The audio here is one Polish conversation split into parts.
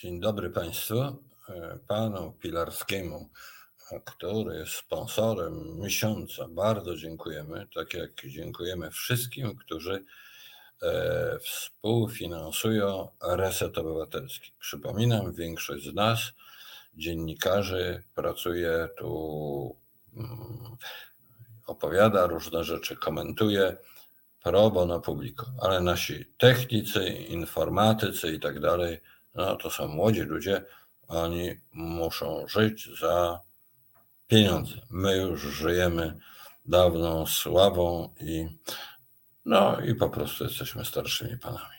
Dzień dobry Państwu. Panu Pilarskiemu, który jest sponsorem miesiąca, bardzo dziękujemy. Tak jak dziękujemy wszystkim, którzy e, współfinansują Reset Obywatelski. Przypominam, większość z nas, dziennikarzy, pracuje tu, mm, opowiada różne rzeczy, komentuje pro bono publico, ale nasi technicy, informatycy i tak dalej, no to są młodzi ludzie, oni muszą żyć za pieniądze. My już żyjemy dawną sławą i no i po prostu jesteśmy starszymi panami.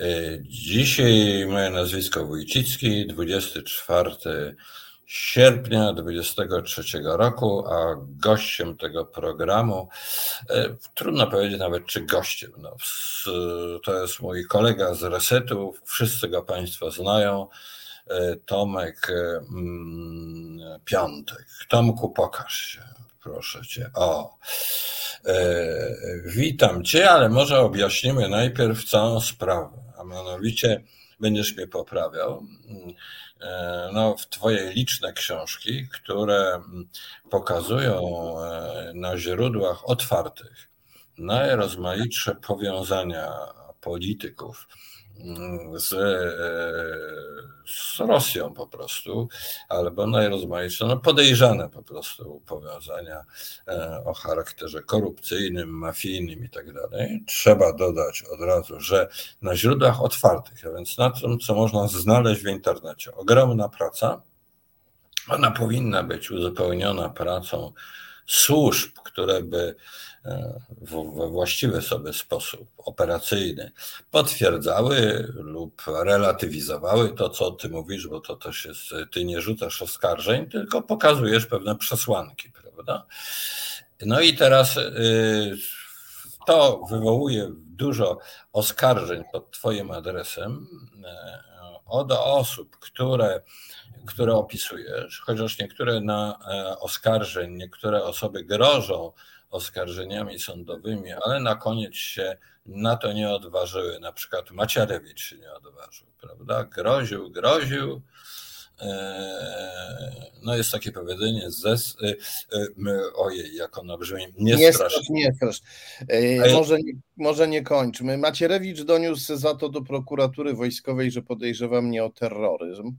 E, dzisiaj moje nazwisko Wójcicki, 24 sierpnia 2023 roku, a gościem tego programu, e, trudno powiedzieć nawet czy gościem, no, to jest mój kolega z Resetu, wszyscy go Państwo znają, e, Tomek e, mm, Piątek. Tomku, pokaż się, proszę Cię. O, witam Cię, ale może objaśnimy najpierw całą sprawę, a mianowicie będziesz mnie poprawiał. E, no, w Twoje liczne książki, które pokazują e, na źródłach otwartych najrozmaitsze powiązania polityków z, z Rosją po prostu, albo najrozmaitsze, no podejrzane po prostu powiązania e, o charakterze korupcyjnym, mafijnym i tak dalej. Trzeba dodać od razu, że na źródłach otwartych, a więc na tym, co można znaleźć w internecie, ogromna praca, ona powinna być uzupełniona pracą służb, które by we właściwy sobie sposób operacyjny potwierdzały lub relatywizowały to, co ty mówisz, bo to też jest, ty nie rzucasz oskarżeń, tylko pokazujesz pewne przesłanki, prawda? No i teraz y, to wywołuje dużo oskarżeń pod Twoim adresem y, od osób, które, które opisujesz, chociaż niektóre na e, oskarżeń, niektóre osoby grożą oskarżeniami sądowymi, ale na koniec się na to nie odważyły. Na przykład Macierewicz się nie odważył, prawda? Groził, groził. E, no jest takie powiedzenie, zes, e, e, ojej, jak ono brzmi, nie, nie strasz. Nie strasz. Może, nie, może nie kończmy. Macierewicz doniósł za to do prokuratury wojskowej, że podejrzewa mnie o terroryzm.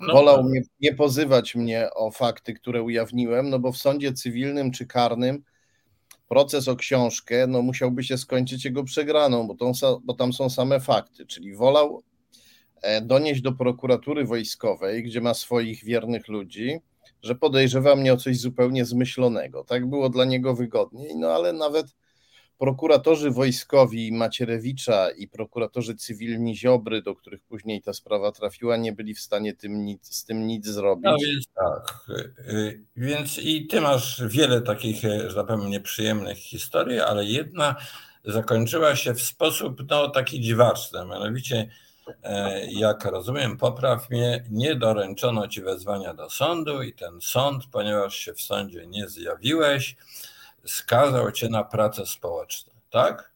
No, Wolał nie, nie pozywać mnie o fakty, które ujawniłem, no bo w sądzie cywilnym czy karnym proces o książkę, no musiałby się skończyć jego przegraną, bo, tą, bo tam są same fakty, czyli wolał e, donieść do prokuratury wojskowej, gdzie ma swoich wiernych ludzi, że podejrzewa mnie o coś zupełnie zmyślonego. Tak było dla niego wygodniej, no ale nawet prokuratorzy wojskowi Macierewicza i prokuratorzy cywilni Ziobry, do których później ta sprawa trafiła, nie byli w stanie tym nic, z tym nic zrobić. No więc tak. Y, więc i ty masz wiele takich, e, że tak nieprzyjemnych historii, ale jedna zakończyła się w sposób no, taki dziwaczny, mianowicie e, jak rozumiem, popraw mnie, nie doręczono ci wezwania do sądu i ten sąd, ponieważ się w sądzie nie zjawiłeś, skazał cię na pracę społeczną, tak?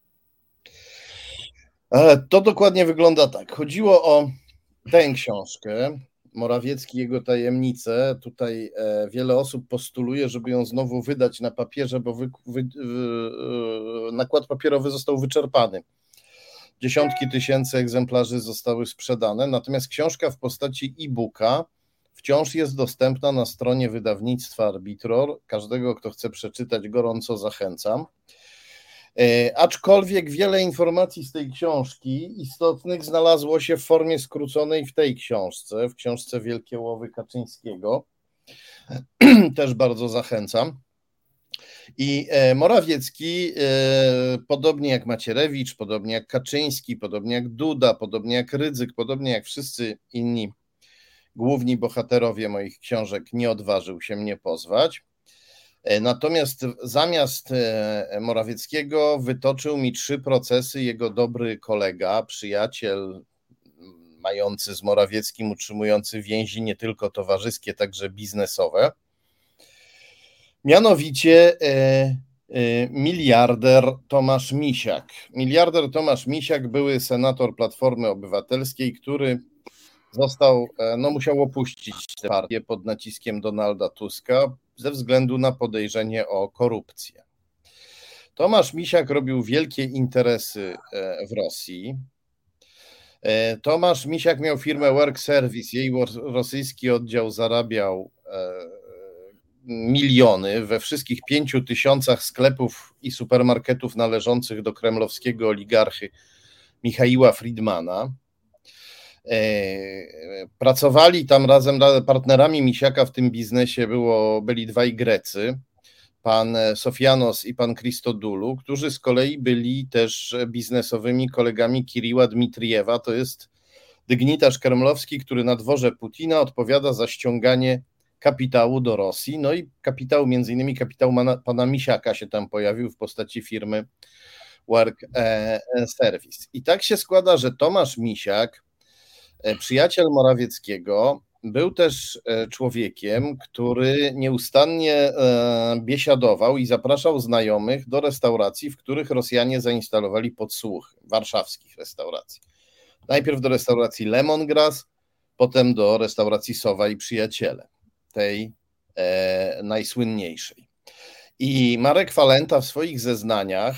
To dokładnie wygląda tak. Chodziło o tę książkę, Morawiecki jego tajemnice. Tutaj e, wiele osób postuluje, żeby ją znowu wydać na papierze, bo wy, wy, wy, e, nakład papierowy został wyczerpany. Dziesiątki tysięcy egzemplarzy zostały sprzedane, natomiast książka w postaci e-booka wciąż jest dostępna na stronie wydawnictwa Arbitror. Każdego, kto chce przeczytać, gorąco zachęcam. E, aczkolwiek wiele informacji z tej książki istotnych znalazło się w formie skróconej w tej książce, w książce Wielkie Łowy Kaczyńskiego. Też bardzo zachęcam. I e, Morawiecki, e, podobnie jak Macierewicz, podobnie jak Kaczyński, podobnie jak Duda, podobnie jak Rydzyk, podobnie jak wszyscy inni główni bohaterowie moich książek nie odważył się mnie pozwać. E, natomiast zamiast e, Morawieckiego wytoczył mi trzy procesy jego dobry kolega, przyjaciel, mający z Morawieckim utrzymujący więzi nie tylko towarzyskie, także biznesowe. Mianowicie e, miliarder Tomasz Misiak. Miliarder Tomasz Misiak, były senator Platformy Obywatelskiej, który został, no musiał opuścić tę partię pod naciskiem Donalda Tuska ze względu na podejrzenie o korupcję. Tomasz Misiak robił wielkie interesy w Rosji. Tomasz Misiak miał firmę Work Service. Jej rosyjski oddział zarabiał miliony we wszystkich pięciu tysiącach sklepów i supermarketów należących do kremlowskiego oligarchy Michaiła Friedmana. E, pracowali tam razem, partnerami Misiaka w tym biznesie było, byli dwaj Grecy, pan Sofianos i pan Christodulu, którzy z kolei byli też biznesowymi kolegami Kiriła Dmitriewa, to jest dygnitarz kremlowski, który na dworze Putina odpowiada za ściąganie kapitału do Rosji. No i kapitał, między innymi kapitał pana Misiaka się tam pojawił w postaci firmy Work e, e, Service. I tak się składa, że Tomasz Misiak, e, przyjaciel Morawieckiego, był też człowiekiem, który nieustannie biesiadował i zapraszał znajomych do restauracji, w których Rosjanie zainstalowali podsłuchy, warszawskich restauracji. Najpierw do restauracji Lemongrass, potem do restauracji Sowa i Przyjaciele tej e, najsłynniejszej. I Marek Falenta w swoich zeznaniach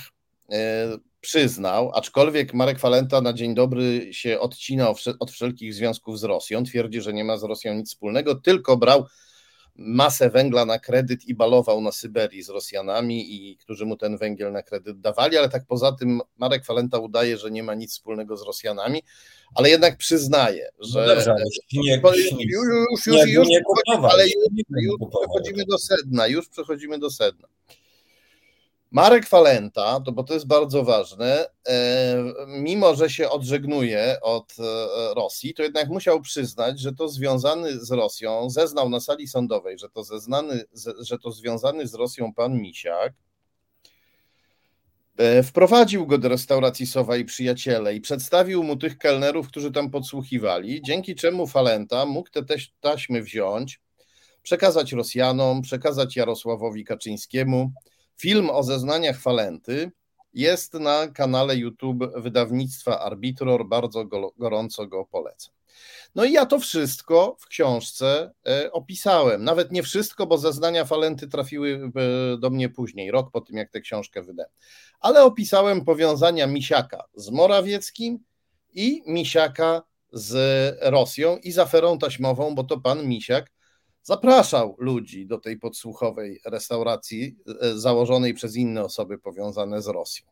e, przyznał, aczkolwiek Marek Falenta na dzień dobry się odcinał od wszelkich związków z Rosją, twierdzi, że nie ma z Rosją nic wspólnego, tylko brał masę węgla na kredyt i balował na Syberii z Rosjanami, i którzy mu ten węgiel na kredyt dawali, ale tak poza tym Marek Falenta udaje, że nie ma nic wspólnego z Rosjanami, ale jednak przyznaje, że. No dobrze, nie, już, już, już, już, nie kupował, ale już, już przechodzimy do sedna, już przechodzimy do sedna. Marek Falenta, to bo to jest bardzo ważne, e, mimo że się odżegnuje od e, Rosji, to jednak musiał przyznać, że to związany z Rosją, zeznał na sali sądowej, że to, zeznany, że to związany z Rosją pan Misiak, e, wprowadził go do restauracji Sowa i Przyjaciele i przedstawił mu tych kelnerów, którzy tam podsłuchiwali, dzięki czemu Falenta mógł te taśmy wziąć, przekazać Rosjanom, przekazać Jarosławowi Kaczyńskiemu, Film o zeznaniach Falenty jest na kanale YouTube wydawnictwa Arbitror. Bardzo go, gorąco go polecam. No i ja to wszystko w książce e, opisałem. Nawet nie wszystko, bo zeznania Falenty trafiły e, do mnie później, rok po tym, jak tę książkę wydałem. Ale opisałem powiązania Misiaka z Morawieckim i Misiaka z Rosją i z aferą taśmową, bo to pan Misiak zapraszał ludzi do tej podsłuchowej restauracji e, założonej przez inne osoby powiązane z Rosją.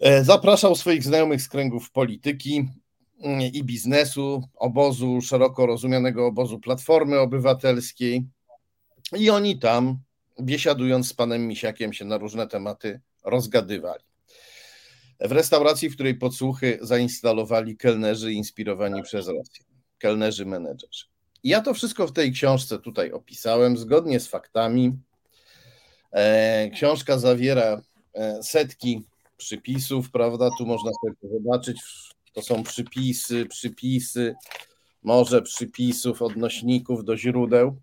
E, zapraszał swoich znajomych z kręgów polityki mm, i biznesu, obozu, szeroko rozumianego obozu Platformy Obywatelskiej i oni tam, biesiadując z panem Misiakiem, się na różne tematy rozgadywali. W restauracji, w której podsłuchy zainstalowali kelnerzy inspirowani przez Rosję, kelnerzy menedżerzy. Ja to wszystko w tej książce tutaj opisałem, zgodnie z faktami. E, książka zawiera e, setki przypisów, prawda? Tu można sobie zobaczyć, to są przypisy, przypisy, może przypisów, odnośników do źródeł.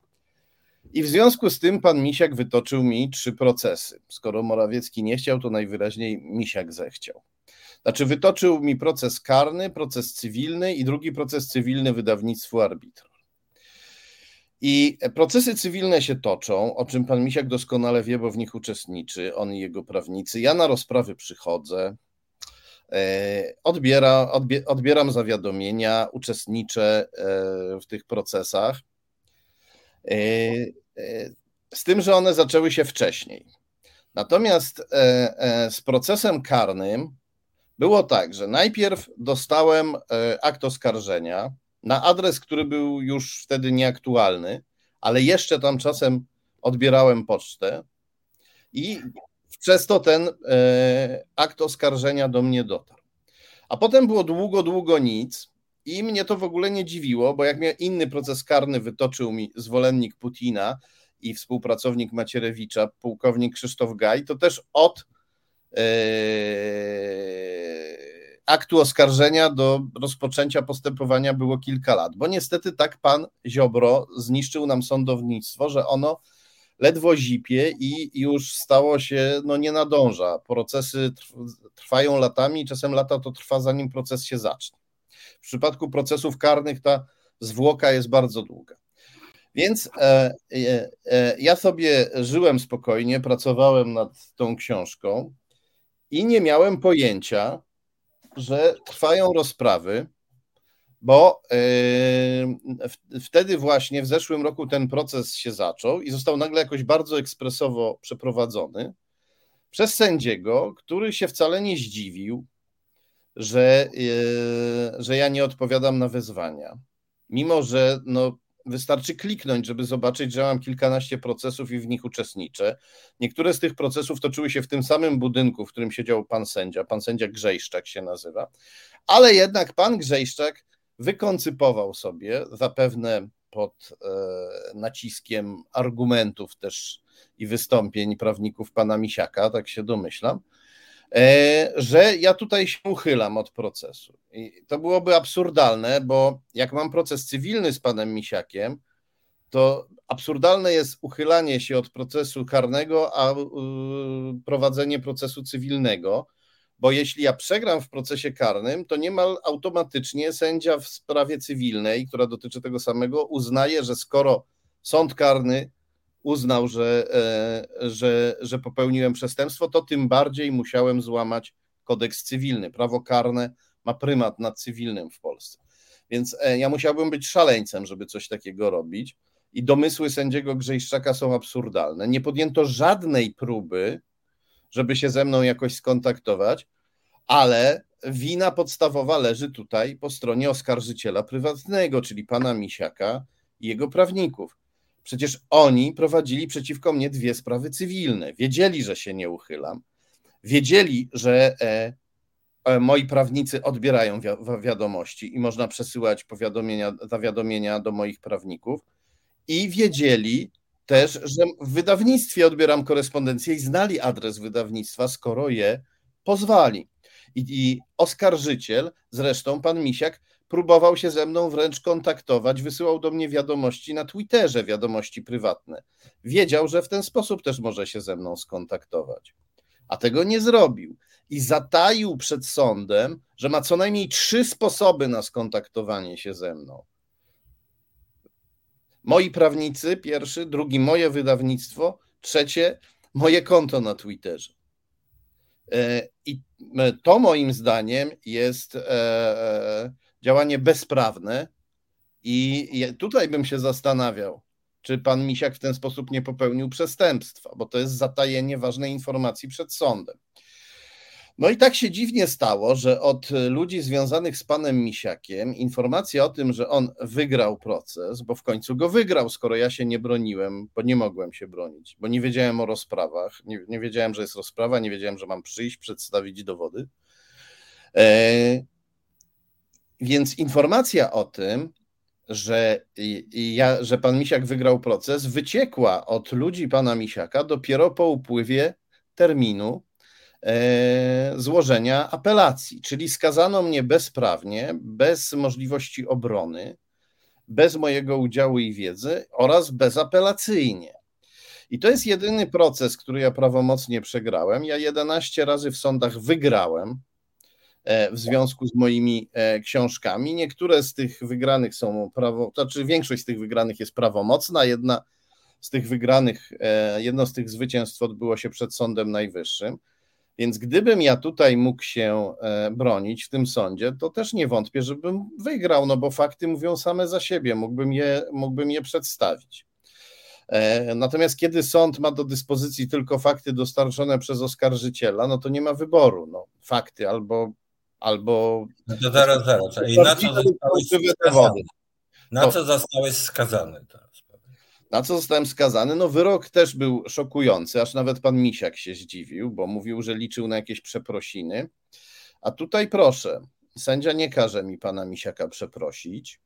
I w związku z tym pan Misiak wytoczył mi trzy procesy. Skoro Morawiecki nie chciał, to najwyraźniej Misiak zechciał. Znaczy, wytoczył mi proces karny, proces cywilny i drugi proces cywilny wydawnictwu arbitra. I procesy cywilne się toczą, o czym pan Misiak doskonale wie, bo w nich uczestniczy, on i jego prawnicy. Ja na rozprawy przychodzę, e, odbiera, odbieram zawiadomienia, uczestniczę e, w tych procesach. E, z tym, że one zaczęły się wcześniej. Natomiast z procesem karnym było tak, że najpierw dostałem akt oskarżenia na adres, który był już wtedy nieaktualny, ale jeszcze tam czasem odbierałem pocztę i przez to ten e, akt oskarżenia do mnie dotarł. A potem było długo, długo nic i mnie to w ogóle nie dziwiło, bo jak mnie inny proces karny wytoczył mi zwolennik Putina i współpracownik Macierewicza, pułkownik Krzysztof Gaj, to też od e, aktu oskarżenia do rozpoczęcia postępowania było kilka lat, bo niestety tak pan Ziobro zniszczył nam sądownictwo, że ono ledwo zipie i już stało się, no nie nadąża. Procesy trwają latami i czasem lata to trwa zanim proces się zacznie. W przypadku procesów karnych ta zwłoka jest bardzo długa. Więc e, e, e, ja sobie żyłem spokojnie, pracowałem nad tą książką i nie miałem pojęcia, że trwają rozprawy, bo e, wtedy właśnie w zeszłym roku ten proces się zaczął i został nagle jakoś bardzo ekspresowo przeprowadzony przez sędziego, który się wcale nie zdziwił, że, e, że ja nie odpowiadam na wezwania. Mimo, że no, wystarczy kliknąć, żeby zobaczyć, że mam kilkanaście procesów i w nich uczestniczę. Niektóre z tych procesów toczyły się w tym samym budynku, w którym siedział pan sędzia, pan sędzia Grzejszczak się nazywa, ale jednak pan Grzejszczak wykoncypował sobie, zapewne pod e, naciskiem argumentów też i wystąpień prawników pana Misiaka, tak się domyślam, że ja tutaj się uchylam od procesu. I to byłoby absurdalne, bo jak mam proces cywilny z panem Misiakiem, to absurdalne jest uchylanie się od procesu karnego, a y, prowadzenie procesu cywilnego, bo jeśli ja przegram w procesie karnym, to niemal automatycznie sędzia w sprawie cywilnej, która dotyczy tego samego, uznaje, że skoro sąd karny uznał, że, e, że, że popełniłem przestępstwo, to tym bardziej musiałem złamać kodeks cywilny. Prawo karne ma prymat nad cywilnym w Polsce. Więc e, ja musiałbym być szaleńcem, żeby coś takiego robić. I domysły sędziego Grzejszczaka są absurdalne. Nie podjęto żadnej próby, żeby się ze mną jakoś skontaktować, ale wina podstawowa leży tutaj po stronie oskarżyciela prywatnego, czyli pana Misiaka i jego prawników. Przecież oni prowadzili przeciwko mnie dwie sprawy cywilne. Wiedzieli, że się nie uchylam. Wiedzieli, że e, e, moi prawnicy odbierają wi- wiadomości i można przesyłać powiadomienia, zawiadomienia do moich prawników. I wiedzieli też, że w wydawnictwie odbieram korespondencję i znali adres wydawnictwa, skoro je pozwali. I, I oskarżyciel, zresztą pan Misiak, próbował się ze mną wręcz kontaktować, wysyłał do mnie wiadomości na Twitterze, wiadomości prywatne. Wiedział, że w ten sposób też może się ze mną skontaktować. A tego nie zrobił. I zataił przed sądem, że ma co najmniej trzy sposoby na skontaktowanie się ze mną. Moi prawnicy, pierwszy, drugi moje wydawnictwo, trzecie moje konto na Twitterze. E, I to moim zdaniem jest e, e, działanie bezprawne. I tutaj bym się zastanawiał, czy pan Misiak w ten sposób nie popełnił przestępstwa, bo to jest zatajenie ważnej informacji przed sądem. No i tak się dziwnie stało, że od ludzi związanych z panem Misiakiem informacja o tym, że on wygrał proces, bo w końcu go wygrał, skoro ja się nie broniłem, bo nie mogłem się bronić, bo nie wiedziałem o rozprawach, nie, nie wiedziałem, że jest rozprawa, nie wiedziałem, że mam przyjść, przedstawić dowody. E, więc informacja o tym, że, ja, że pan Misiak wygrał proces, wyciekła od ludzi pana Misiaka dopiero po upływie terminu e, złożenia apelacji, czyli skazano mnie bezprawnie, bez możliwości obrony, bez mojego udziału i wiedzy oraz bezapelacyjnie. I to jest jedyny proces, który ja prawomocnie przegrałem. Ja 11 razy w sądach wygrałem w związku z moimi e, książkami. Niektóre z tych wygranych są prawo, znaczy większość z tych wygranych jest prawomocna, jedna z tych wygranych, e, jedno z tych zwycięstw odbyło się przed Sądem Najwyższym. Więc gdybym ja tutaj mógł się bronić w tym sądzie, to też nie wątpię, żebym wygrał, no bo fakty mówią same za siebie, mógłbym je, mógłbym je przedstawić. Natomiast kiedy sąd ma do dyspozycji tylko fakty dostarczone przez oskarżyciela, no to nie ma wyboru. No, fakty albo albo. No to zaraz, zaraz. I na co zostałeś skazany? Na co zostałeś skazany teraz? Na co zostałem skazany? No wyrok też był szokujący, aż nawet pan Misiak się zdziwił, bo mówił, że liczył na jakieś przeprosiny. A tutaj proszę, sędzia nie każe mi pana Misiaka przeprosić.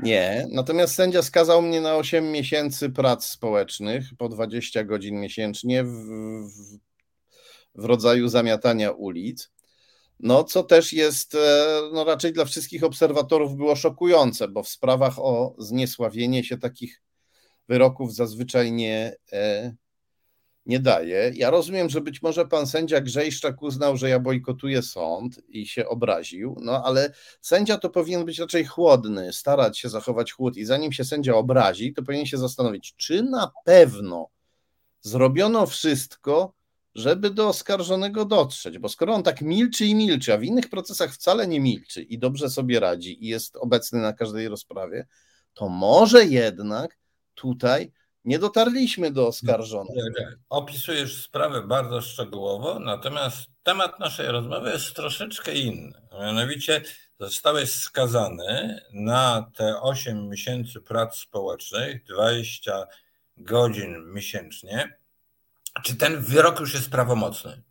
Nie, natomiast sędzia skazał mnie na 8 miesięcy prac społecznych po 20 godzin miesięcznie w, w, w rodzaju zamiatania ulic. No, co też jest e, no, raczej dla wszystkich obserwatorów było szokujące, bo w sprawach o zniesławienie się takich wyroków zazwyczaj nie, e, nie daje. Ja rozumiem, że być może pan sędzia Grzejszczak uznał, że ja bojkotuję sąd i się obraził, no ale sędzia to powinien być raczej chłodny, starać się zachować chłód i zanim się sędzia obrazi, to powinien się zastanowić, czy na pewno zrobiono wszystko, żeby do oskarżonego dotrzeć, bo skoro on tak milczy i milczy, a w innych procesach wcale nie milczy i dobrze sobie radzi i jest obecny na każdej rozprawie, to może jednak tutaj nie dotarliśmy do oskarżonego. Opisujesz sprawę bardzo szczegółowo, natomiast temat naszej rozmowy jest troszeczkę inny. Mianowicie zostałeś skazany na te 8 miesięcy prac społecznych, 20 godzin miesięcznie. Czy ten wyrok już jest prawomocny?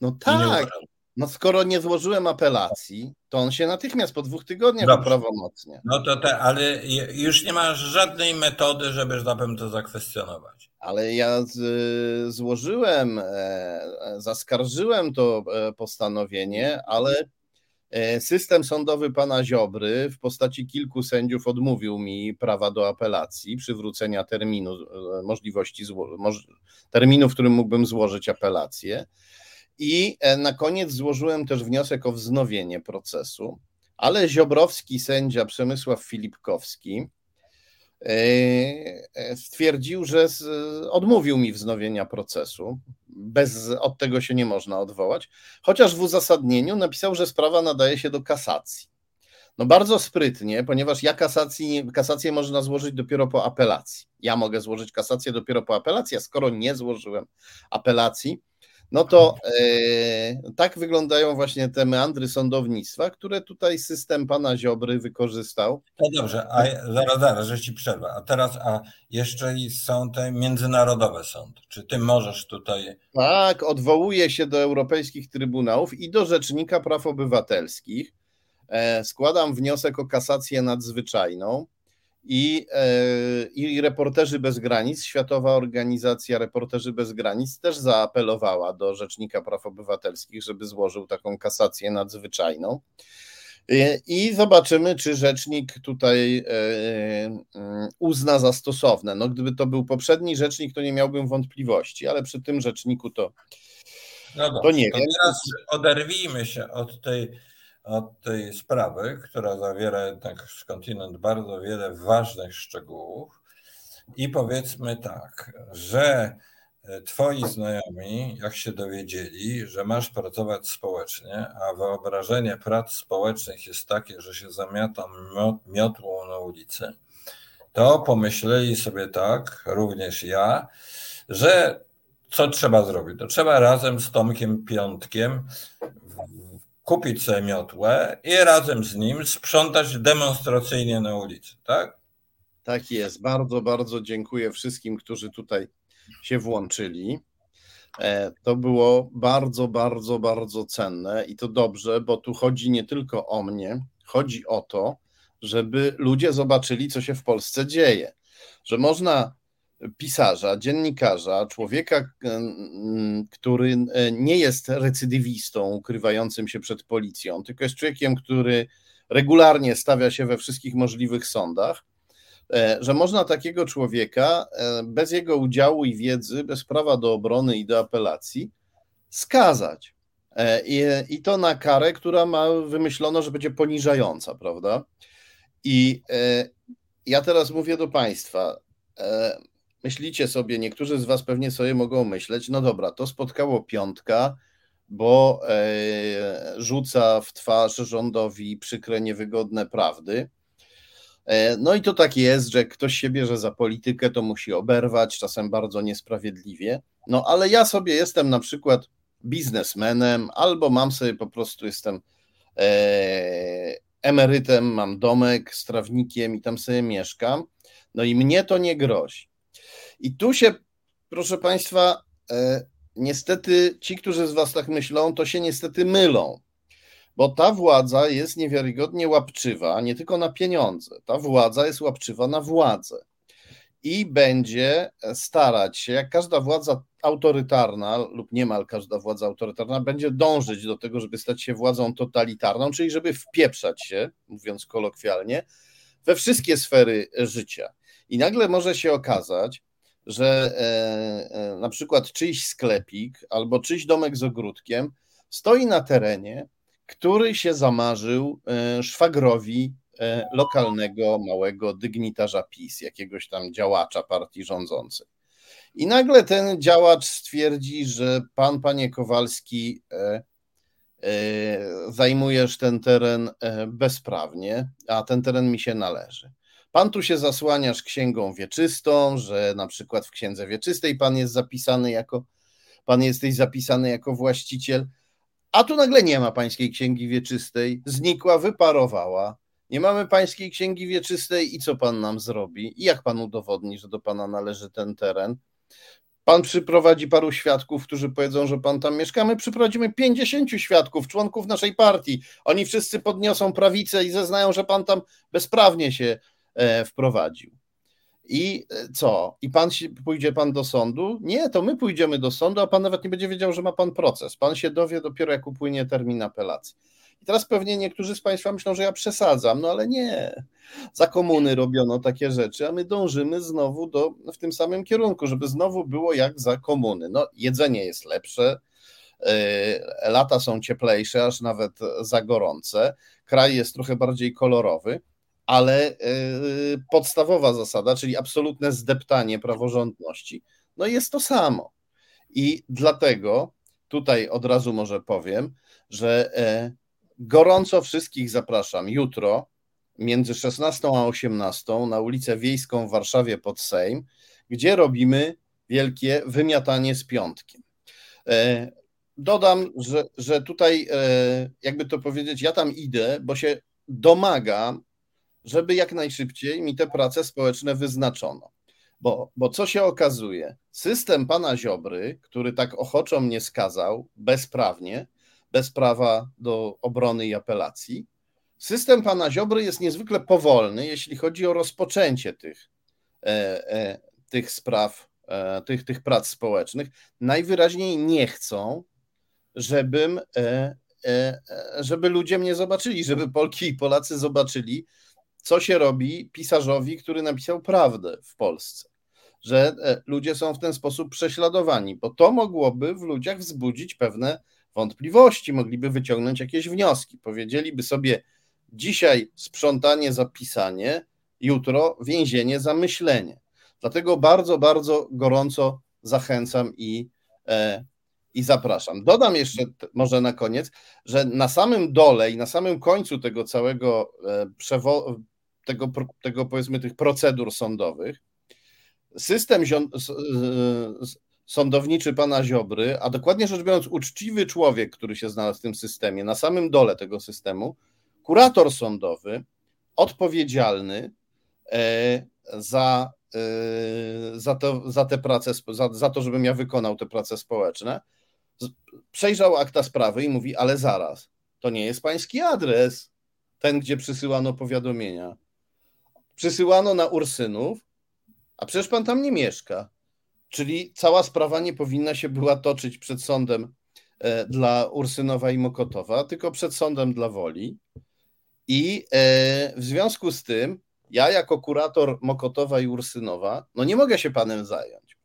No tak. No skoro nie złożyłem apelacji, to on się natychmiast po dwóch tygodniach Dobrze. prawomocnie. No to te, ale już nie masz żadnej metody, żeby, że tak powiem, to zakwestionować. Ale ja z, złożyłem, e, zaskarżyłem to e, postanowienie, ale system sądowy pana Ziobry w postaci kilku sędziów odmówił mi prawa do apelacji, przywrócenia terminu, możliwości, terminu, w którym mógłbym złożyć apelację. I e, na koniec złożyłem też wniosek o wznowienie procesu, ale ziobrowski sędzia Przemysław Filipkowski e, e, stwierdził, że odmówił mi wznowienia procesu. Bez, od tego się nie można odwołać, chociaż w uzasadnieniu napisał, że sprawa nadaje się do kasacji. No bardzo sprytnie, ponieważ ja kasacji, kasację można złożyć dopiero po apelacji. Ja mogę złożyć kasację dopiero po apelacji, a skoro nie złożyłem apelacji, no to e, tak wyglądają właśnie te meandry sądownictwa, które tutaj system pana Ziobry wykorzystał. No dobrze, a zaraz, zaraz, że ci przerwę. A teraz, a jeszcze są te międzynarodowe sądy. Czy ty możesz tutaj. Tak, odwołuje się do europejskich trybunałów i do Rzecznika Praw Obywatelskich. E, składam wniosek o kasację nadzwyczajną i, e, i Reporterzy Bez Granic, Światowa Organizacja Reporterzy Bez Granic też zaapelowała do Rzecznika Praw Obywatelskich, żeby złożył taką kasację nadzwyczajną. E, I zobaczymy, czy rzecznik tutaj e, uzna za stosowne. No, gdyby to był poprzedni rzecznik, to nie miałbym wątpliwości, ale przy tym rzeczniku to, no to nie to wiem. Teraz oderwijmy się od tej od tej sprawy, która zawiera jednak skądinąd bardzo wiele ważnych szczegółów. I powiedzmy tak, że e, twoi znajomi, jak się dowiedzieli, że masz pracować społecznie, a wyobrażenie prac społecznych jest takie, że się zamiata miotłą na ulicy, to pomyśleli sobie tak, również ja, że co trzeba zrobić? To trzeba razem z Tomkiem Piątkiem kupić sobie miotłę i razem z nim sprzątać demonstracyjnie na ulicy, tak? Tak jest. Bardzo, bardzo dziękuję wszystkim, którzy tutaj się włączyli. E, to było bardzo, bardzo, bardzo cenne i to dobrze, bo tu chodzi nie tylko o mnie, chodzi o to, żeby ludzie zobaczyli, co się w Polsce dzieje. Że można pisarza, dziennikarza, człowieka, który e, nie jest recydywistą ukrywającym się przed policją, tylko jest człowiekiem, który regularnie stawia się we wszystkich możliwych sądach, e, że można takiego człowieka e, bez jego udziału i wiedzy, bez prawa do obrony i do apelacji skazać. I, i to na karę, która ma wymyślono, że będzie poniżająca, prawda? I ja teraz mówię do Państwa myślicie sobie, niektórzy z Was pewnie sobie mogą myśleć, no dobra, to spotkało piątka, bo e, rzuca w twarz rządowi przykre, niewygodne prawdy. E, no i to tak jest, że ktoś się bierze za politykę, to musi oberwać, czasem bardzo niesprawiedliwie. No ale ja sobie jestem na przykład biznesmenem, albo mam sobie po prostu jestem e, emerytem, mam domek z trawnikiem i tam sobie mieszkam. No i mnie to nie grozi. I tu się, proszę Państwa, e, niestety ci, którzy z Was tak myślą, to się niestety mylą, bo ta władza jest niewiarygodnie łapczywa, nie tylko na pieniądze. Ta władza jest łapczywa na władzę i będzie starać się, jak każda władza autorytarna, lub niemal każda władza autorytarna, będzie dążyć do tego, żeby stać się władzą totalitarną, czyli żeby wpieprzać się, mówiąc kolokwialnie, we wszystkie sfery życia. I nagle może się okazać, że na przykład czyjś sklepik albo czyjś domek z ogródkiem stoi na terenie, który się zamarzył szwagrowi lokalnego małego dygnitarza PiS, jakiegoś tam działacza partii rządzącej. I nagle ten działacz stwierdzi, że pan, panie Kowalski, e, e, zajmujesz ten teren e, bezprawnie, a ten teren mi się należy. Pan tu się zasłaniasz księgą wieczystą, że na przykład w księdze wieczystej pan jest zapisany jako, pan jesteś zapisany jako właściciel, a tu nagle nie ma pańskiej księgi wieczystej, znikła, wyparowała. Nie mamy pańskiej księgi wieczystej i co pan nam zrobi? I jak pan udowodni, że do pana należy ten teren? Pan przyprowadzi paru świadków, którzy powiedzą, że pan tam mieszka. My przyprowadzimy 50 świadków, członków naszej partii. Oni wszyscy podniosą prawicę i zeznają, że pan tam bezprawnie się wprowadził. I e, co? I pan pójdzie pan do sądu? Nie, to my pójdziemy do sądu, a pan nawet nie będzie wiedział, że ma pan proces. Pan się dowie dopiero, jak upłynie termin apelacji. I teraz pewnie niektórzy z Państwa myślą, że ja przesadzam, no ale nie. Za komuny robiono takie rzeczy, a my dążymy znowu do, w tym samym kierunku, żeby znowu było jak za komuny. No, jedzenie jest lepsze, e, lata są cieplejsze, aż nawet za gorące, kraj jest trochę bardziej kolorowy, ale e, podstawowa zasada, czyli absolutne zdeptanie praworządności, no jest to samo. I dlatego tutaj od razu może powiem, że e, Gorąco wszystkich zapraszam jutro między 16 a 18 na ulicę Wiejską w Warszawie pod Sejm, gdzie robimy wielkie wymiatanie z piątkiem. E, dodam, że, że tutaj, jakby to powiedzieć, ja tam idę, bo się domagam, żeby jak najszybciej mi te prace społeczne wyznaczono. Bo, bo co się okazuje? System pana Ziobry, który tak ochoczo mnie skazał bezprawnie, bez prawa do obrony i apelacji. System pana Ziobry jest niezwykle powolny, jeśli chodzi o rozpoczęcie tych, e, e, tych spraw, e, tych, tych prac społecznych. Najwyraźniej nie chcą, żebym, żeby ludzie mnie zobaczyli, żeby Polki i Polacy zobaczyli, co się robi pisarzowi, który napisał prawdę w Polsce. Że ludzie są w ten sposób prześladowani, bo to mogłoby w ludziach wzbudzić pewne wątpliwości, mogliby wyciągnąć jakieś wnioski. Powiedzieliby sobie, dzisiaj sprzątanie za pisanie, jutro więzienie za myślenie. Dlatego bardzo, bardzo gorąco zachęcam i, e, i zapraszam. Dodam jeszcze może na koniec, że na samym dole i na samym końcu tego całego e, przewo- tego, tego powiedzmy tych procedur sądowych system sądowniczy pana Ziobry, a dokładnie rzecz biorąc uczciwy człowiek, który się znalazł w tym systemie, na samym dole tego systemu, kurator sądowy, odpowiedzialny e, za, e, za, to, za te prace, za, za to, żebym ja wykonał te prace społeczne, przejrzał akta sprawy i mówi, ale zaraz, to nie jest pański adres, ten, gdzie przysyłano powiadomienia. Przysyłano na Ursynów, a przecież pan tam nie mieszka. Czyli cała sprawa nie powinna się była toczyć przed sądem e, dla Ursynowa i Mokotowa, tylko przed sądem dla Woli. I e, w związku z tym ja jako kurator Mokotowa i Ursynowa, no nie mogę się panem zająć.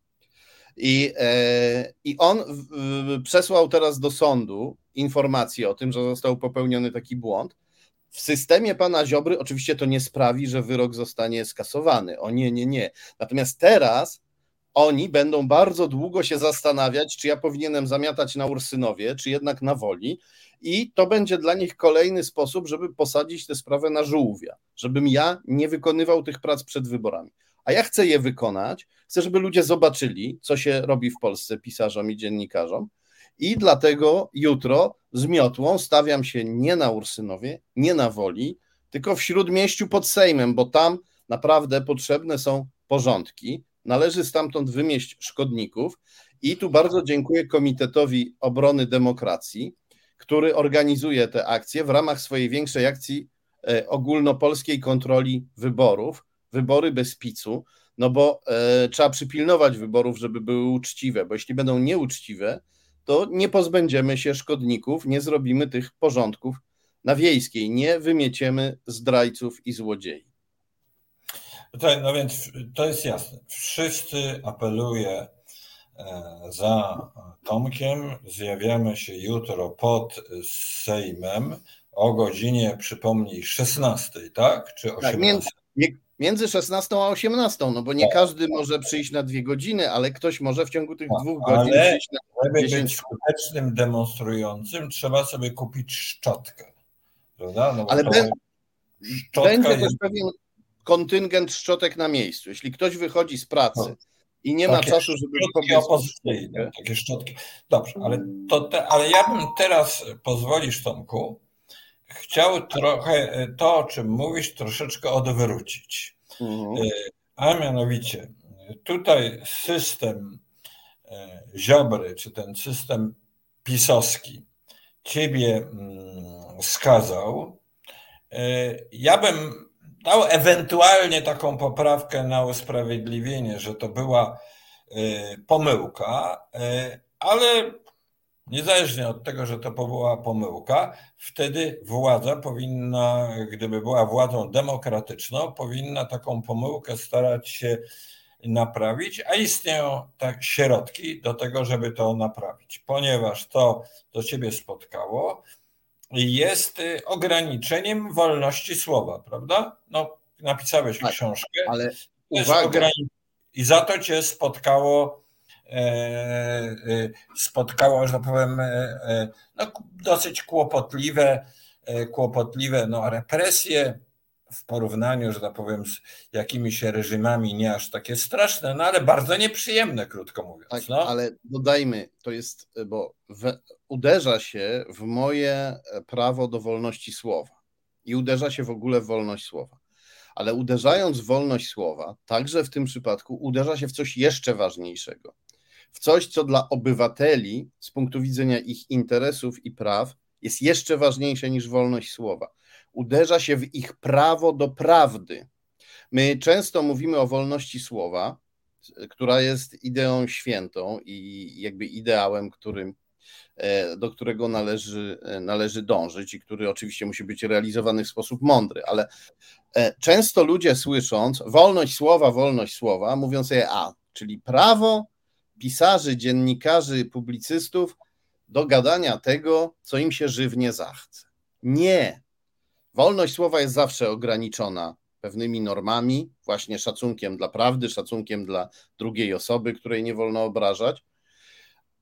I, e, i on przesłał teraz do sądu informację o tym, że został popełniony taki błąd. W systemie pana Ziobry oczywiście to nie sprawi, że wyrok zostanie skasowany. O nie, nie, nie. Natomiast teraz oni będą bardzo długo się zastanawiać, czy ja powinienem zamiatać na Ursynowie, czy jednak na Woli. I to będzie dla nich kolejny sposób, żeby posadzić tę sprawę na żółwia, żebym ja nie wykonywał tych prac przed wyborami. A ja chcę je wykonać, chcę, żeby ludzie zobaczyli, co się robi w Polsce pisarzom i dziennikarzom. I dlatego jutro z miotłą stawiam się nie na Ursynowie, nie na Woli, tylko w śródmieściu pod Sejmem, bo tam naprawdę potrzebne są porządki. Należy stamtąd wymieść szkodników. I tu bardzo dziękuję Komitetowi Obrony Demokracji, który organizuje te akcje w ramach swojej większej akcji e, ogólnopolskiej kontroli wyborów, wybory bez picu, no bo e, trzeba przypilnować wyborów, żeby były uczciwe, bo jeśli będą nieuczciwe, to nie pozbędziemy się szkodników, nie zrobimy tych porządków na wiejskiej, nie wymieciemy zdrajców i złodziei. No więc to jest jasne. Wszyscy apeluję e, za Tomkiem. Zjawiamy się jutro pod Sejmem o godzinie, przypomnij, 16, tak? Czy 18? Tak, między, między 16 a 18, no bo nie tak. każdy może przyjść na dwie godziny, ale ktoś może w ciągu tych tak, dwóch godzin ale przyjść na żeby 10... być skutecznym demonstrującym, trzeba sobie kupić szczotkę. Prawda? No ale ben, będzie jest... też pewien kontyngent szczotek na miejscu. Jeśli ktoś wychodzi z pracy no. i nie ma czasu, żeby opozycyjne, takie szczotki. Dobrze, ale, to te, ale ja bym teraz, pozwolisz Tomku, chciał trochę to, o czym mówisz, troszeczkę odwrócić. Mhm. E, a mianowicie, tutaj system e, Ziobry, czy ten system pisowski ciebie mm, skazał, e, ja bym dał ewentualnie taką poprawkę na usprawiedliwienie, że to była pomyłka, ale Niezależnie od tego, że to była pomyłka, wtedy władza powinna, gdyby była władzą demokratyczną, powinna taką pomyłkę starać się naprawić, a istnieją tak środki do tego, żeby to naprawić, ponieważ to do ciebie spotkało jest ograniczeniem wolności słowa, prawda? No, napisałeś tak, książkę, ale uwaga. I za to cię spotkało spotkało, że tak powiem, e, no, dosyć kłopotliwe, kłopotliwe no, represje w porównaniu, że tak powiem, z jakimiś reżimami nie aż takie straszne, no ale bardzo nieprzyjemne, krótko mówiąc. Tak, no. ale dodajmy, to jest, bo uderza się w moje prawo do wolności słowa i uderza się w ogóle w wolność słowa. Ale uderzając w wolność słowa, także w tym przypadku uderza się w coś jeszcze ważniejszego w coś, co dla obywateli z punktu widzenia ich interesów i praw jest jeszcze ważniejsze niż wolność słowa. Uderza się w ich prawo do prawdy. My często mówimy o wolności słowa, która jest ideą świętą i jakby ideałem, którym, e, do którego należy, e, należy dążyć i który oczywiście musi być realizowany w sposób mądry, ale e, często ludzie słysząc wolność słowa, wolność słowa, mówią sobie a, czyli prawo pisarzy, dziennikarzy, publicystów do gadania tego, co im się żywnie zachce. Nie. Wolność słowa jest zawsze ograniczona pewnymi normami, właśnie szacunkiem dla prawdy, szacunkiem dla drugiej osoby, której nie wolno obrażać.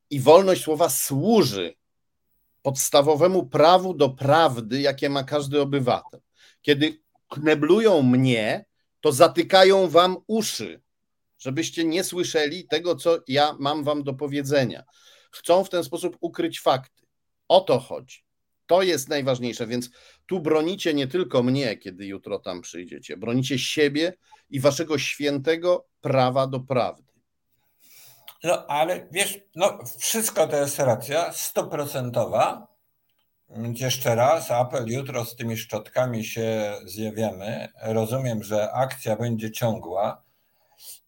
I wolność słowa służy podstawowemu prawu do prawdy, jakie ma każdy obywatel. Kiedy kneblują mnie, to zatykają wam uszy żebyście nie słyszeli tego, co ja mam wam do powiedzenia. Chcą w ten sposób ukryć fakty. O to chodzi. To jest najważniejsze, więc tu bronicie nie tylko mnie, kiedy jutro tam przyjdziecie, bronicie siebie i waszego świętego prawa do prawdy. No ale wiesz, no wszystko to jest racja, stoprocentowa. Więc jeszcze raz apel, jutro z tymi szczotkami się zjawiamy. Rozumiem, że akcja będzie ciągła.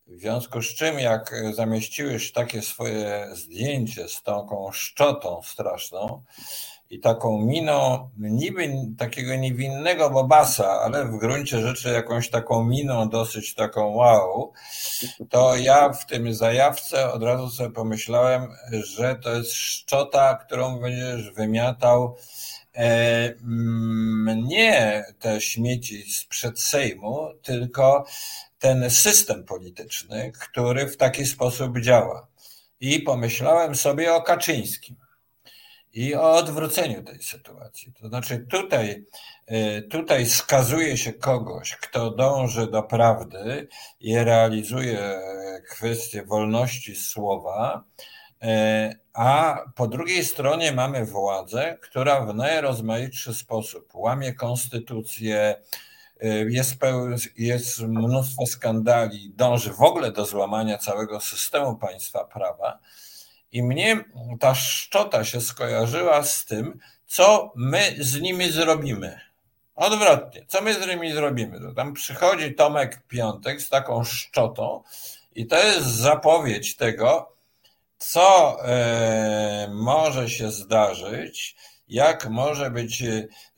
W związku z czym, jak zamieściłeś takie swoje zdjęcie z taką szczotą straszną i taką miną, niby takiego niewinnego bobasa, ale w gruncie rzeczy jakąś taką miną dosyć taką wow, to ja w tym zajawce od razu sobie pomyślałem, że to jest szczota, którą będziesz wymiatał e, nie te śmieci sprzed Sejmu, tylko ten system polityczny, który w taki sposób działa. I pomyślałem sobie o Kaczyńskim i o odwróceniu tej sytuacji. To znaczy, tutaj, y, tutaj skazuje się kogoś, kto dąży do prawdy i realizuje kwestię wolności słowa, y, a po drugiej stronie mamy władzę, która w najrozmaitszy sposób łamie konstytucję, jest, jest mnóstwo skandali, dąży w ogóle do złamania całego systemu państwa prawa. I mnie ta szczota się skojarzyła z tym, co my z nimi zrobimy. Odwrotnie, co my z nimi zrobimy? To tam przychodzi Tomek Piątek z taką szczotą i to jest zapowiedź tego, co e, może się zdarzyć, jak może być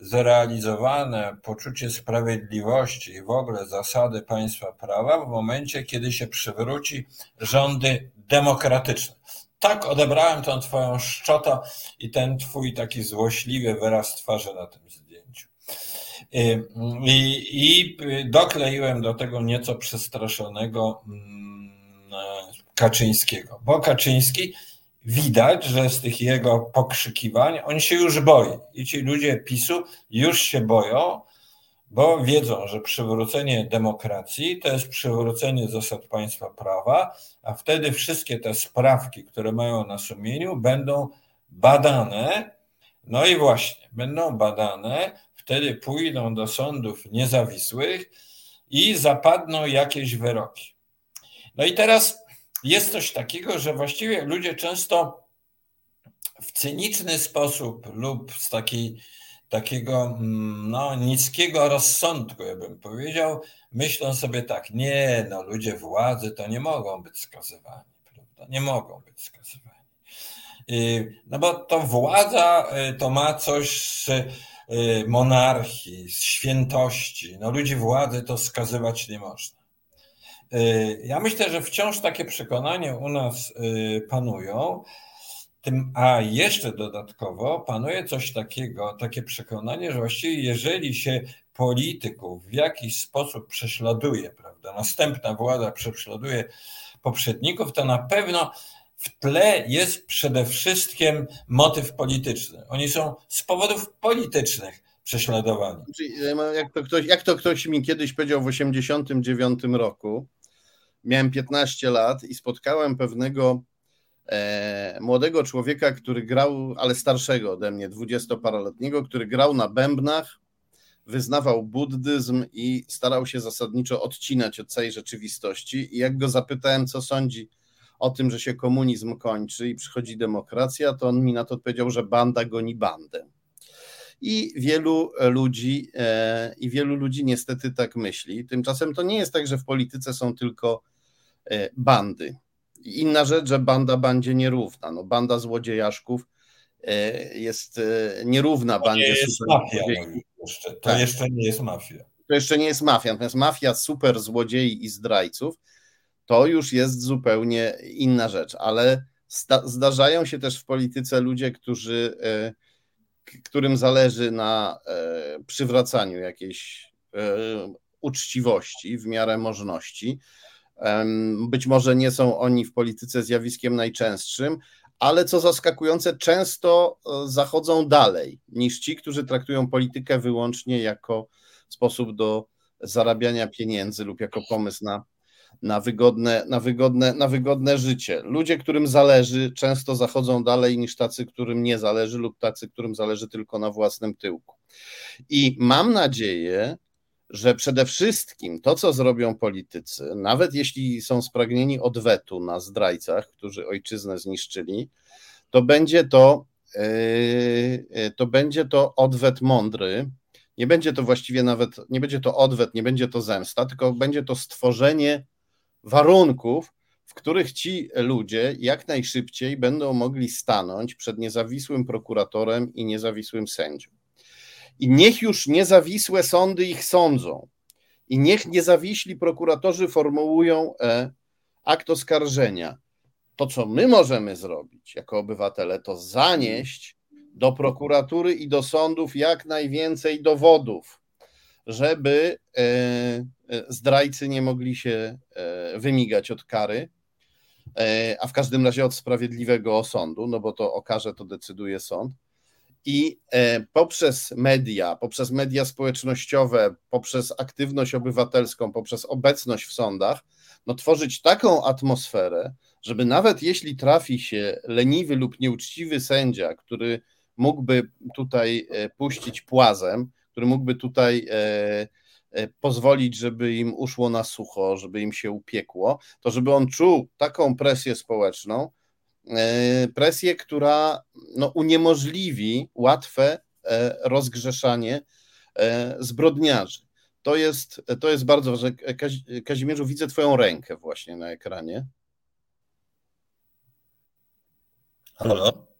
zrealizowane poczucie sprawiedliwości i w ogóle zasady państwa prawa w momencie, kiedy się przywróci rządy demokratyczne. Tak odebrałem tą twoją szczotę i ten twój taki złośliwy wyraz twarzy na tym zdjęciu. I, I dokleiłem do tego nieco przestraszonego mm, Kaczyńskiego, bo Kaczyński widać, że z tych jego pokrzykiwań on się już boi. I ci ludzie PiSu już się boją, bo wiedzą, że przywrócenie demokracji to jest przywrócenie zasad państwa prawa, a wtedy wszystkie te sprawki, które mają na sumieniu, będą badane. No i właśnie, będą badane, wtedy pójdą do sądów niezawisłych i zapadną jakieś wyroki. No i teraz jest coś takiego, że właściwie ludzie często w cyniczny sposób lub z takiego mm, no, niskiego rozsądku, ja bym powiedział, myślą sobie tak, nie, no ludzie władzy to nie mogą być skazywani, prawda? Nie mogą być skazywani. No bo to władza y, to ma coś z y, monarchii, z świętości. No ludzi władzy to skazywać nie można. Y, ja myślę, że wciąż takie przekonanie u nas y, panują, tym, a jeszcze dodatkowo panuje coś takiego, takie przekonanie, że właściwie jeżeli się polityków w jakiś sposób prześladuje, prawda, następna władza prześladuje poprzedników, to na pewno w tle jest przede wszystkim motyw polityczny. Oni są z powodów politycznych prześladowani. Jak to ktoś, jak to ktoś mi kiedyś powiedział w 1989 roku, miałem 15 lat i spotkałem pewnego e, młodego człowieka, który grał, ale starszego ode mnie, dwudziestoparoletniego, który grał na bębnach, wyznawał buddyzm i starał się zasadniczo odcinać od całej rzeczywistości. I jak go zapytałem, co sądzi o tym, że się komunizm kończy i przychodzi demokracja, to on mi na to odpowiedział, że banda goni bandę. I wielu ludzi, e, i wielu ludzi niestety tak myśli. Tymczasem to nie jest tak, że w polityce są tylko bandy. Inna rzecz, że banda bandzie nierówna. No, banda złodziejaszków e, jest e, nierówna to bandzie nie jest mafia, jeszcze. To tak. jeszcze nie jest mafia. To jeszcze nie jest mafia, natomiast mafia super złodziei i zdrajców to już jest zupełnie inna rzecz, ale zdarzają się też w polityce ludzie, którzy, którym zależy na przywracaniu jakiejś uczciwości w miarę możliwości być może nie są oni w polityce zjawiskiem najczęstszym, ale co zaskakujące, często e, zachodzą dalej niż ci, którzy traktują politykę wyłącznie jako sposób do zarabiania pieniędzy lub jako pomysł na, na, wygodne, na, wygodne, na wygodne życie. Ludzie, którym zależy, często zachodzą dalej niż tacy, którym nie zależy, lub tacy, którym zależy tylko na własnym tyłku. I mam nadzieję, że przede wszystkim to, co zrobią politycy, nawet jeśli są spragnieni odwetu na zdrajcach, którzy ojczyznę zniszczyli, to będzie to, yy, to będzie to odwet mądry. Nie będzie to właściwie nawet, nie będzie to odwet, nie będzie to zemsta, tylko będzie to stworzenie warunków, w których ci ludzie jak najszybciej będą mogli stanąć przed niezawisłym prokuratorem i niezawisłym sędzią. I niech już niezawisłe sądy ich sądzą. I niech niezawiśli prokuratorzy formułują e, akt oskarżenia. To, co my możemy zrobić jako obywatele, to zanieść do prokuratury i do sądów jak najwięcej dowodów, żeby e, e, zdrajcy nie mogli się wymigać od kary, a w każdym razie od sprawiedliwego osądu, no bo to o karze to decyduje sąd i e, poprzez media, poprzez media społecznościowe, poprzez aktywność obywatelską, poprzez obecność w sądach, no tworzyć taką atmosferę, żeby nawet jeśli trafi się leniwy lub nieuczciwy sędzia, który mógłby tutaj e, puścić płazem, który mógłby tutaj e, pozwolić, żeby im uszło na sucho, żeby im się upiekło, to żeby on czuł taką presję społeczną, presję, która no, uniemożliwi łatwe e, rozgrzeszanie e, zbrodniarzy. To jest, to jest bardzo ważne. Kazimierzu, widzę Twoją rękę właśnie na ekranie. Halo?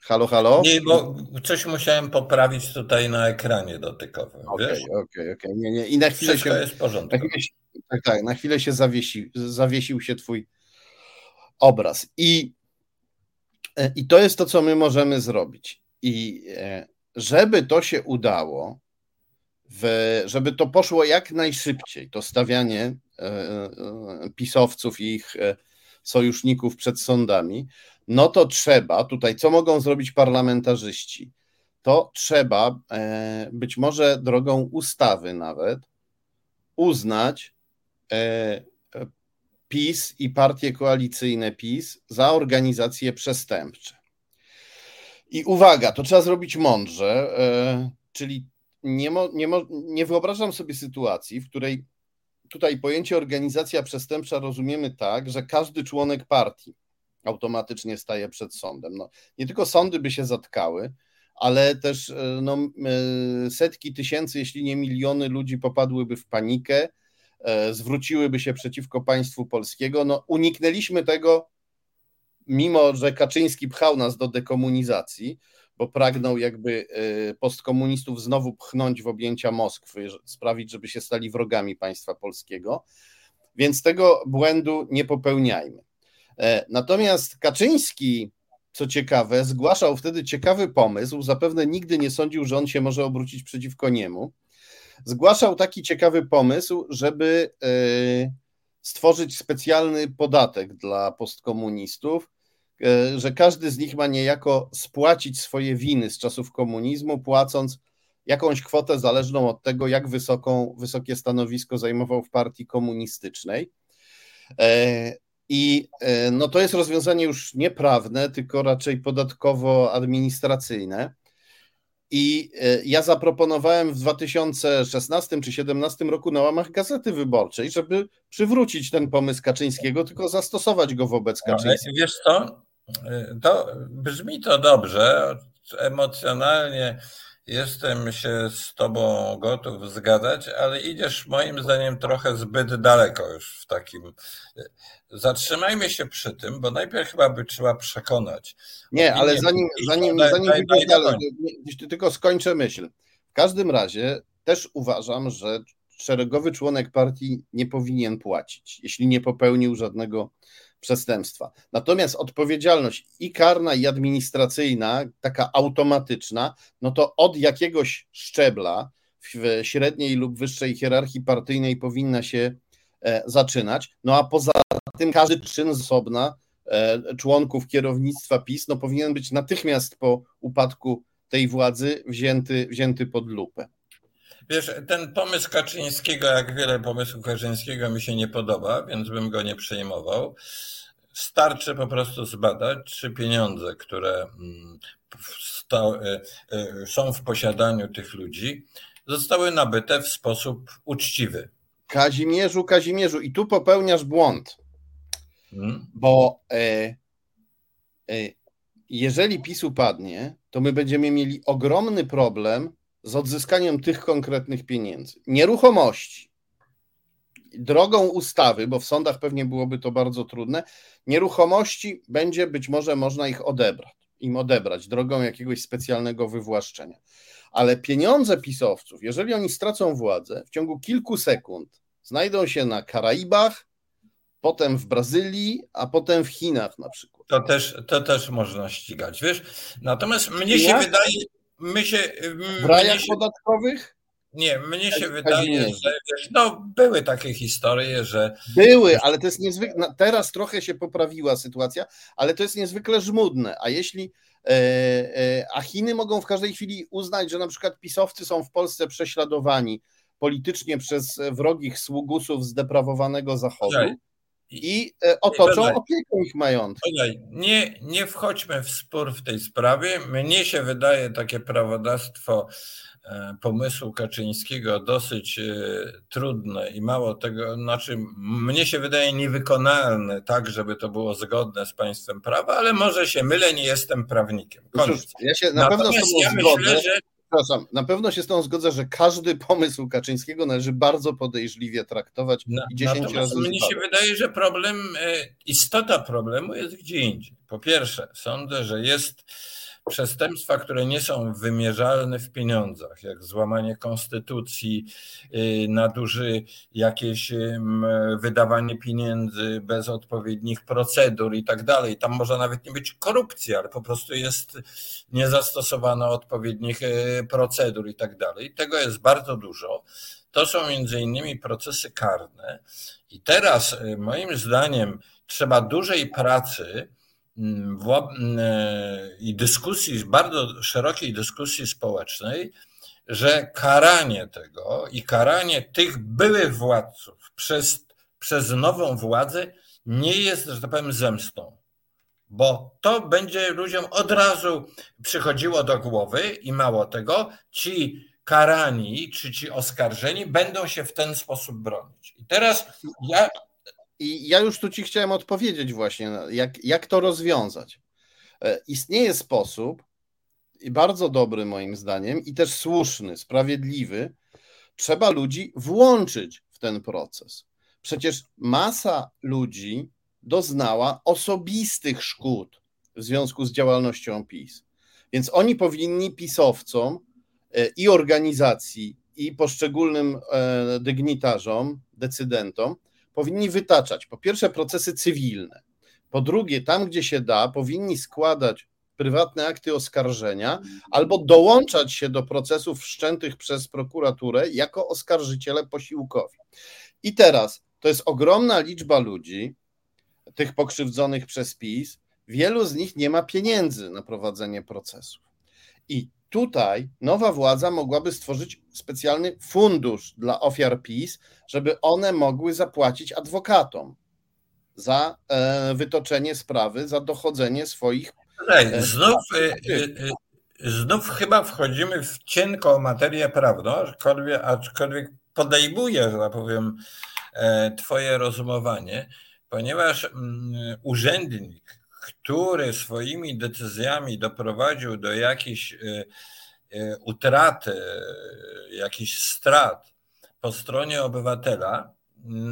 Halo, halo? Nie, bo coś musiałem poprawić tutaj na ekranie dotykowym. Okej, okej, okej. Okay, Nie, nie. I na chwilę Wszystko się. jest w porządku. Się, tak, tak. Na chwilę się zawiesi, zawiesił się twój obraz. I, e, I to jest to, co my możemy zrobić. I e, żeby to się udało, żeby to poszło jak najszybciej, to stawianie e, pisowców i ich sojuszników przed sądami, no to trzeba, tutaj co mogą zrobić parlamentarzyści? To trzeba e, być może drogą ustawy nawet uznać e, PiS i partie koalicyjne PiS za organizacje przestępcze. I uwaga, to trzeba zrobić mądrze, e, czyli nie, mo, nie, mo, nie wyobrażam sobie sytuacji, w której tutaj pojęcie organizacja przestępcza rozumiemy tak, że każdy członek partii automatycznie staje przed sądem. No, nie tylko sądy by się zatkały, ale też e, no, e, setki tysięcy, jeśli nie miliony ludzi popadłyby w panikę, zwróciłyby się przeciwko państwu polskiego. No, uniknęliśmy tego, mimo że Kaczyński pchał nas do dekomunizacji, bo pragnął jakby postkomunistów znowu pchnąć w objęcia Moskwy, sprawić, żeby się stali wrogami państwa polskiego. Więc tego błędu nie popełniajmy. E, natomiast Kaczyński, co ciekawe, zgłaszał wtedy ciekawy pomysł, zapewne nigdy nie sądził, że on się może obrócić przeciwko niemu. Zgłaszał taki ciekawy pomysł, żeby e, stworzyć specjalny podatek dla postkomunistów, e, że każdy z nich ma niejako spłacić swoje winy z czasów komunizmu, płacąc jakąś kwotę zależną od tego, jak wysoką, wysokie stanowisko zajmował w partii komunistycznej. I e, no to jest rozwiązanie już nieprawne, tylko raczej podatkowo-administracyjne. I e, ja zaproponowałem w 2016 czy 2017 roku na łamach Gazety Wyborczej, żeby przywrócić ten pomysł Kaczyńskiego, tylko zastosować go wobec no, Kaczyńskiego. Wiesz co, e, to brzmi to dobrze, emocjonalnie Jestem się z Tobą gotów zgadzać, ale idziesz moim zdaniem trochę zbyt daleko już w takim. Zatrzymajmy się przy tym, bo najpierw chyba by trzeba przekonać. Nie, ale zanim, zanim, zanim pójdziesz dalej, tylko skończę myśl. W każdym razie też uważam, że szeregowy członek partii nie powinien płacić, jeśli nie popełnił żadnego przestępstwa. Natomiast odpowiedzialność i karna, i administracyjna, taka automatyczna, no to od jakiegoś szczebla w średniej lub wyższej hierarchii partyjnej powinna się e, zaczynać. No a poza tym każdy czyn osobna e, członków kierownictwa PiS no powinien być natychmiast po upadku tej władzy wzięty, wzięty pod lupę. Wiesz, ten pomysł Kaczyńskiego, jak wiele pomysłów Kaczyńskiego mi się nie podoba, więc bym go nie przejmował. Starczy po prostu zbadać, czy pieniądze, które mm, e, e, są w posiadaniu tych ludzi, zostały nabyte w sposób uczciwy. Kazimierzu, Kazimierzu, i tu popełniasz błąd, hmm? bo e, e, jeżeli PiS upadnie, to my będziemy mieli ogromny problem z odzyskaniem tych konkretnych pieniędzy. Nieruchomości. Drogą ustawy, bo w sądach pewnie byłoby to bardzo trudne, nieruchomości będzie być może można ich odebrać, im odebrać drogą jakiegoś specjalnego wywłaszczenia. Ale pieniądze pisowców, jeżeli oni stracą władzę, w ciągu kilku sekund znajdą się na Karaibach, potem w Brazylii, a potem w Chinach na przykład. To też, to też można ścigać, wiesz? Natomiast mnie się wydaje, my się, w rajach się, podatkowych? Nie, mnie się wydaje, że wiesz, no, były takie historie, że. Były, ale to jest niezwykle. Teraz trochę się poprawiła sytuacja, ale to jest niezwykle żmudne. A jeśli. E, e, a Chiny mogą w każdej chwili uznać, że na przykład pisowcy są w Polsce prześladowani politycznie przez wrogich sługusów zdeprawowanego Zachodu i e, otoczą opieką ich majątku. Nie, nie wchodźmy w spór w tej sprawie. Mnie się wydaje takie prawodawstwo e, pomysłu Kaczyńskiego dosyć e, trudne i mało tego, znaczy mnie się wydaje niewykonalne tak, żeby to było zgodne z państwem prawa, ale może się mylę, nie jestem prawnikiem. Koniec. Ja się na Natomiast pewno ja myślę, że przepraszam, na pewno się z tą zgodzę, że każdy pomysł Kaczyńskiego należy bardzo podejrzliwie traktować na, i 10 razy. Mnie się wydaje, że problem, e, istota problemu jest gdzie indziej. Po pierwsze, sądzę, że jest przestępstwa, które nie są wymierzalne w pieniądzach, jak złamanie konstytucji, y, naduży jakieś wydawanie pieniędzy bez odpowiednich procedur i tak dalej. Tam może nawet nie być korupcji, ale po prostu jest nie zastosowano odpowiednich y, procedur i tak dalej. Tego jest bardzo dużo. To są między innymi procesy karne. I teraz y, moim zdaniem trzeba dużej pracy i dyskusji, bardzo szerokiej dyskusji społecznej, że karanie tego i karanie tych byłych władców przez, przez nową władzę nie jest, że tak powiem, zemstą. Bo to będzie ludziom od razu przychodziło do głowy i mało tego, ci karani czy ci oskarżeni będą się w ten sposób bronić. I teraz ja. I ja już tu ci chciałem odpowiedzieć właśnie, jak, jak to rozwiązać. E, istnieje sposób, i bardzo dobry moim zdaniem, i też słuszny, sprawiedliwy, trzeba ludzi włączyć w ten proces. Przecież masa ludzi doznała osobistych szkód w związku z działalnością PiS. Więc oni powinni pisowcom e, i organizacji, i poszczególnym e, dygnitarzom, decydentom, powinni wytaczać po pierwsze procesy cywilne, po drugie, tam gdzie się da, powinni składać prywatne akty oskarżenia albo dołączać się do procesów wszczętych przez prokuraturę jako oskarżyciele posiłkowi. I teraz to jest ogromna liczba ludzi, tych pokrzywdzonych przez PiS. Wielu z nich nie ma pieniędzy na prowadzenie procesów. I tutaj nowa władza mogłaby stworzyć specjalny fundusz dla ofiar PiS, żeby one mogły zapłacić adwokatom za e, wytoczenie sprawy, za dochodzenie swoich Ej, znów, y, znów chyba wchodzimy w cienką materię prawną, aczkolwiek, aczkolwiek podejmuję, że tak powiem, e, Twoje rozumowanie, ponieważ mm, urzędnik, który swoimi decyzjami doprowadził do jakiejś utraty, jakichś strat po stronie obywatela,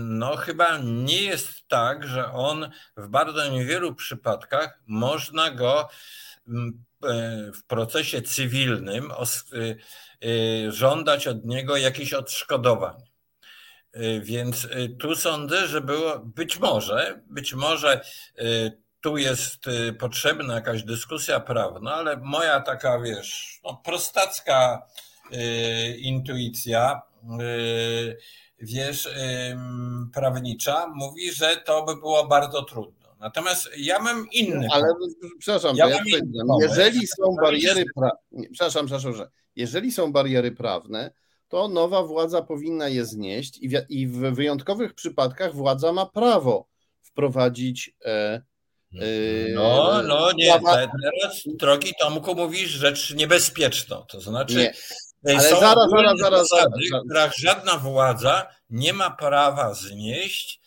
no, chyba nie jest tak, że on w bardzo niewielu przypadkach można go mm, w procesie cywilnym żądać od niego jakichś odszkodowań. Więc tu sądzę, że było być może, być może tu jest potrzebna jakaś dyskusja prawna, ale moja taka, wiesz, no, prostacka intuicja wiesz, prawnicza mówi, że to by było bardzo trudno. Natomiast ja mam inny. Ale przepraszam, ja ja jeżeli są bariery prawne, przepraszam, przepraszam, że jeżeli są bariery prawne, to nowa władza powinna je znieść i w, i w wyjątkowych przypadkach władza ma prawo wprowadzić. E, e, no, no nie, teraz drogi Tomku mówisz rzecz niebezpieczną, to znaczy nie. Ale Są zaraz, zaraz, zaraz, zasady, zaraz, których żadna władza nie ma prawa znieść,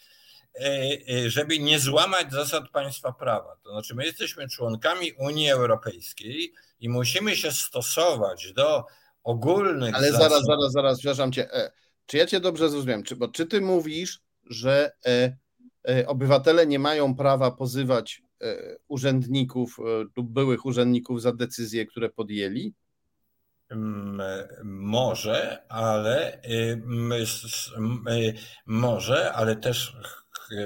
e, e, żeby nie złamać zasad państwa prawa. To znaczy, my jesteśmy członkami Unii Europejskiej i musimy się stosować do ogólnych. Ale zasad. zaraz, zaraz, zaraz, przepraszam cię. E, czy ja cię dobrze zrozumiałem? Czy, bo, czy ty mówisz, że obywatele nie mają prawa pozywać urzędników lub byłych urzędników za decyzje, które podjęli? Może, ale może, ale też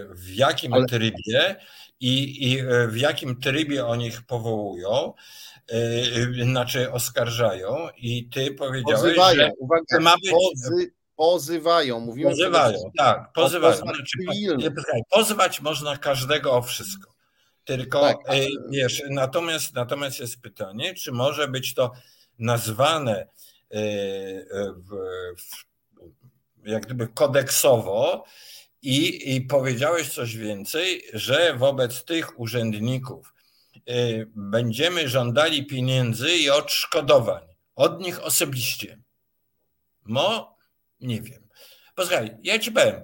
w jakim ale... trybie i, i w jakim trybie oni ich powołują, znaczy oskarżają i ty powiedziałeś, pozywają. że Uwaga, ma być... Pozy, pozywają, mówimy Pozywają, tak, pozywają. Znaczy, pozwać można każdego o wszystko. Tylko tak, y, wiesz, natomiast, natomiast jest pytanie, czy może być to nazwane e, e, w, w, jak gdyby kodeksowo i, i powiedziałeś coś więcej, że wobec tych urzędników będziemy żądali pieniędzy i odszkodowań od nich osobiście. No, nie wiem. Posłuchaj, ja ci powiem,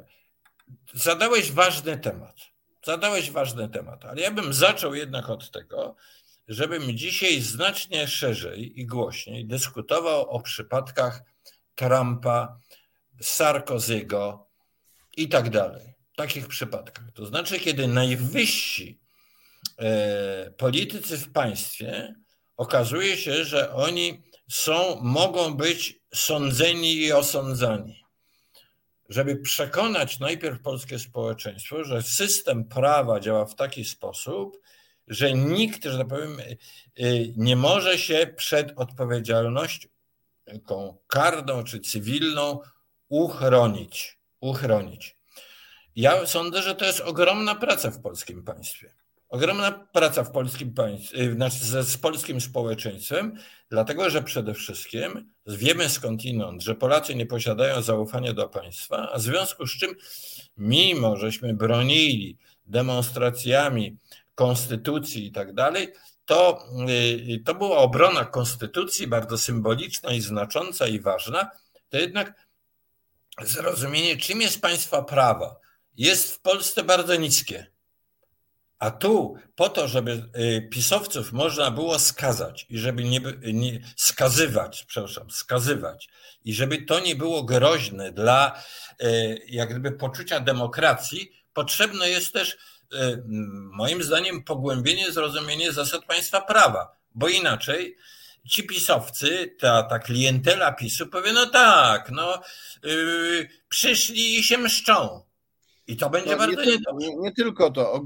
zadałeś ważny temat. Zadałeś ważny temat, ale ja bym zaczął jednak od tego, żebym dzisiaj znacznie szerzej i głośniej dyskutował o przypadkach Trumpa, Sarkozygo i tak dalej. Takich przypadkach. To znaczy, kiedy najwyżsi e, politycy w państwie okazuje się, że oni są, mogą być sądzeni i osądzani. Żeby przekonać najpierw polskie społeczeństwo, że system prawa działa w taki sposób, że nikt, że tak powiem, nie może się przed odpowiedzialnością karną czy cywilną uchronić. uchronić. Ja sądzę, że to jest ogromna praca w polskim państwie. Ogromna praca w polskim y, znaczy z polskim społeczeństwem, dlatego że przede wszystkim wiemy skądinąd, że Polacy nie posiadają zaufania do państwa, a w związku z czym, mimo żeśmy bronili demonstracjami konstytucji i tak dalej, to, y, to była obrona konstytucji bardzo symboliczna i znacząca i ważna, to jednak zrozumienie, czym jest państwa prawa, jest w Polsce bardzo niskie. A tu po to, żeby y, pisowców można było skazać i żeby nie, nie, skazywać, przepraszam, skazywać i żeby to nie było groźne dla y, jak gdyby poczucia demokracji, potrzebne jest też y, moim zdaniem pogłębienie zrozumienie zasad państwa prawa, bo inaczej ci pisowcy, ta, ta klientela PiSu powie, no tak, no yy, przyszli i się mszczą. I to będzie no, bardzo nie, nie, nie, tylko to,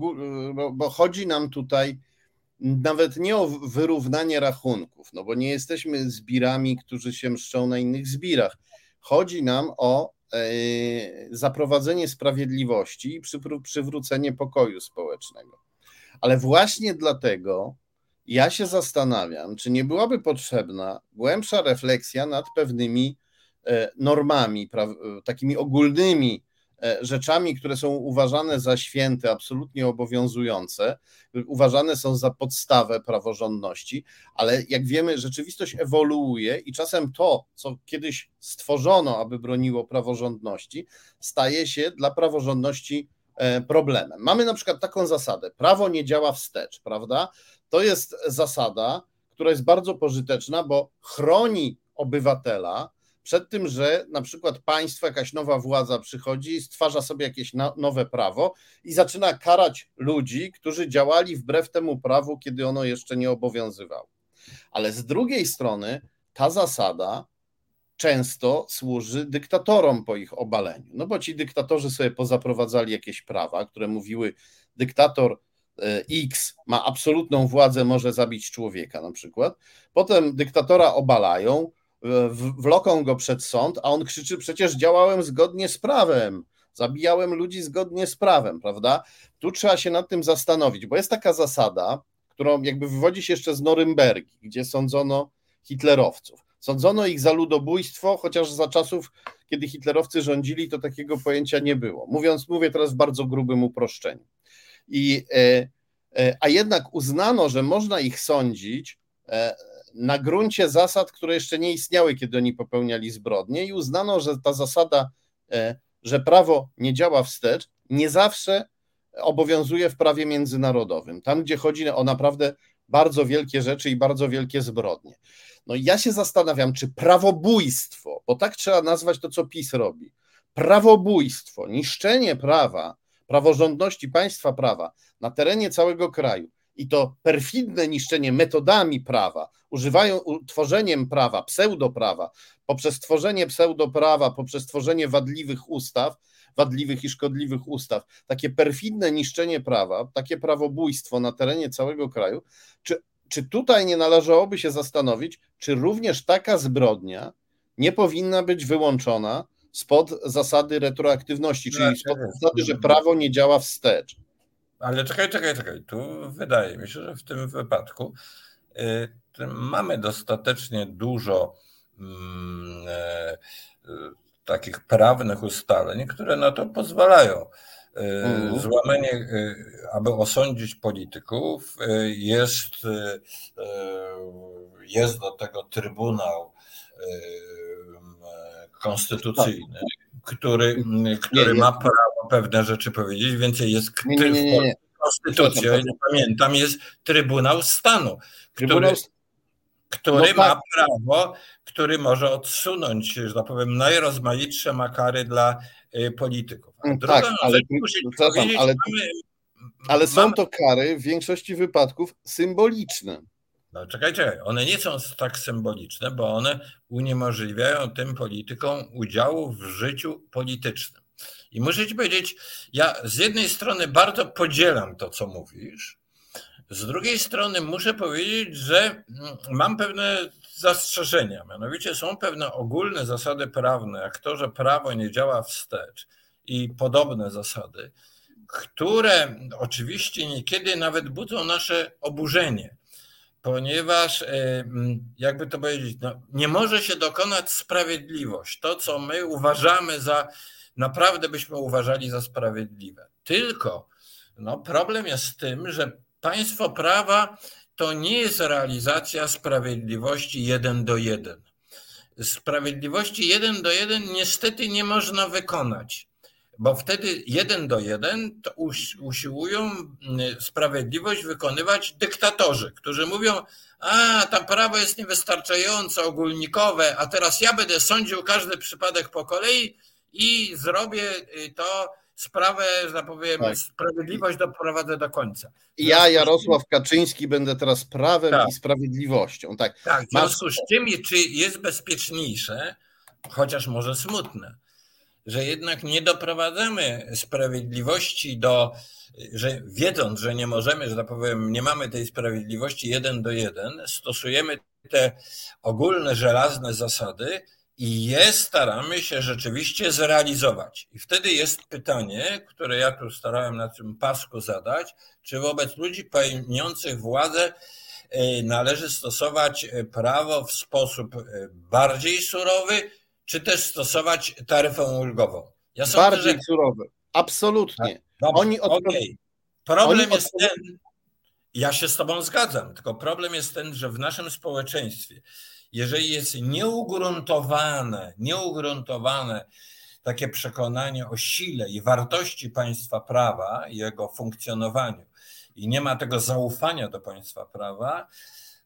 bo, bo chodzi nam tutaj nawet nie o wyrównanie rachunków, no bo nie jesteśmy zbirami, którzy się mszczą na innych zbirach. Chodzi nam o e, zaprowadzenie sprawiedliwości i przy, przywrócenie pokoju społecznego. Ale właśnie dlatego ja się zastanawiam, czy nie byłaby potrzebna głębsza refleksja nad pewnymi e, normami, takimi ogólnymi E, rzeczami, które są uważane za święte, absolutnie obowiązujące, uważane są za podstawę praworządności, ale jak wiemy, rzeczywistość ewoluuje i czasem to, co kiedyś stworzono, aby broniło praworządności, staje się dla praworządności e, problemem. Mamy na przykład taką zasadę: prawo nie działa wstecz, prawda? To jest zasada, która jest bardzo pożyteczna, bo chroni obywatela przed tym, że na przykład państwo, jakaś nowa władza przychodzi stwarza sobie jakieś nowe prawo i zaczyna karać ludzi, którzy działali wbrew temu prawu, kiedy ono jeszcze nie obowiązywało. Ale z drugiej strony ta zasada często służy dyktatorom po ich obaleniu. No bo ci dyktatorzy sobie pozaprowadzali jakieś prawa, które mówiły, dyktator e, X ma absolutną władzę, może zabić człowieka na przykład. Potem dyktatora obalają, wloką go przed sąd, a on krzyczy: Przecież działałem zgodnie z prawem, zabijałem ludzi zgodnie z prawem, prawda? Tu trzeba się nad tym zastanowić, bo jest taka zasada, którą jakby wywodzi się jeszcze z Norymbergi, gdzie sądzono hitlerowców. Sądzono ich za ludobójstwo, chociaż za czasów, kiedy hitlerowcy rządzili, to takiego pojęcia nie było. Mówiąc, mówię teraz w bardzo grubym uproszczeniu. I, e, e, a jednak uznano, że można ich sądzić e, na gruncie zasad, które jeszcze nie istniały, kiedy oni popełniali zbrodnie, i uznano, że ta zasada, e, że prawo nie działa wstecz, nie zawsze obowiązuje w prawie międzynarodowym. Tam, gdzie chodzi o naprawdę bardzo wielkie rzeczy i bardzo wielkie zbrodnie. No i ja się zastanawiam, czy prawobójstwo, bo tak trzeba nazwać to, co PiS robi, prawobójstwo, niszczenie prawa, praworządności państwa prawa na terenie całego kraju i to perfidne niszczenie metodami prawa, używają tworzeniem prawa, pseudoprawa, poprzez tworzenie pseudoprawa, poprzez tworzenie wadliwych ustaw, wadliwych i szkodliwych ustaw, takie perfidne niszczenie prawa, takie prawobójstwo na terenie całego kraju, czy, czy tutaj nie należałoby się zastanowić, czy również taka zbrodnia nie powinna być wyłączona spod zasady retroaktywności, czyli spod zasady, że prawo nie działa wstecz. Ale czekaj, czekaj, czekaj. Tu wydaje mi się, że w tym wypadku y, mamy dostatecznie dużo mm, e, y, takich prawnych ustaleń, które na to pozwalają. Y, mhm. Złamanie, aby osądzić polityków, jest, jest do tego Trybunał Konstytucyjny, który, który ma prawo pewne rzeczy powiedzieć, więcej jest nie, nie, nie, nie. konstytucja, nie pamiętam, jest Trybunał Stanu, Trybunał... który, który no ma tak. prawo, który może odsunąć, że tak powiem, najrozmaitsze makary dla y, polityków. Mm, tak, ale, ale, ale są to kary w większości wypadków symboliczne. No, czekaj, czekaj, one nie są tak symboliczne, bo one uniemożliwiają tym politykom udziału w życiu politycznym. I muszę ci powiedzieć, ja z jednej strony bardzo podzielam to, co mówisz, z drugiej strony muszę powiedzieć, że mm, mam pewne zastrzeżenia. Mianowicie są pewne ogólne zasady prawne, jak to, że prawo nie działa wstecz i podobne zasady, które oczywiście niekiedy nawet budzą nasze oburzenie, ponieważ, e, jakby to powiedzieć, no, nie może się dokonać sprawiedliwość. To, co my uważamy za, naprawdę byśmy uważali za sprawiedliwe. Tylko no, problem jest z tym, że państwo prawa to nie jest realizacja sprawiedliwości jeden do jeden. Sprawiedliwości jeden do jeden niestety nie można wykonać, bo wtedy jeden do jeden to usiłują mm, sprawiedliwość wykonywać dyktatorzy, którzy mówią, a tam prawo jest niewystarczająco ogólnikowe, a teraz ja będę sądził każdy przypadek po kolei i zrobię y, to sprawę, że tak powiem, tak. sprawiedliwość doprowadzę do końca. Ja, Jarosław Kaczyński, będę teraz prawem tak. i sprawiedliwością. Tak, tak w związku z tym, czy jest bezpieczniejsze, chociaż może smutne, że jednak nie doprowadzamy sprawiedliwości do, że wiedząc, że nie możemy, że tak powiem, nie mamy tej sprawiedliwości jeden do jeden, stosujemy te ogólne, żelazne zasady, i je staramy się rzeczywiście zrealizować. I wtedy jest pytanie, które ja tu starałem na tym pasku zadać, czy wobec ludzi pełniących władzę e, należy stosować e, prawo w sposób e, bardziej surowy, czy też stosować taryfę ulgową? Ja sądzę, bardziej że... surowy, absolutnie. Tak, dobrze, Oni od... okay. Problem Oni jest ten, ja się z Tobą zgadzam, tylko problem jest ten, że w naszym społeczeństwie jeżeli jest nieugruntowane, nieugruntowane takie przekonanie o sile i wartości państwa prawa i jego funkcjonowaniu, i nie ma tego zaufania do państwa prawa,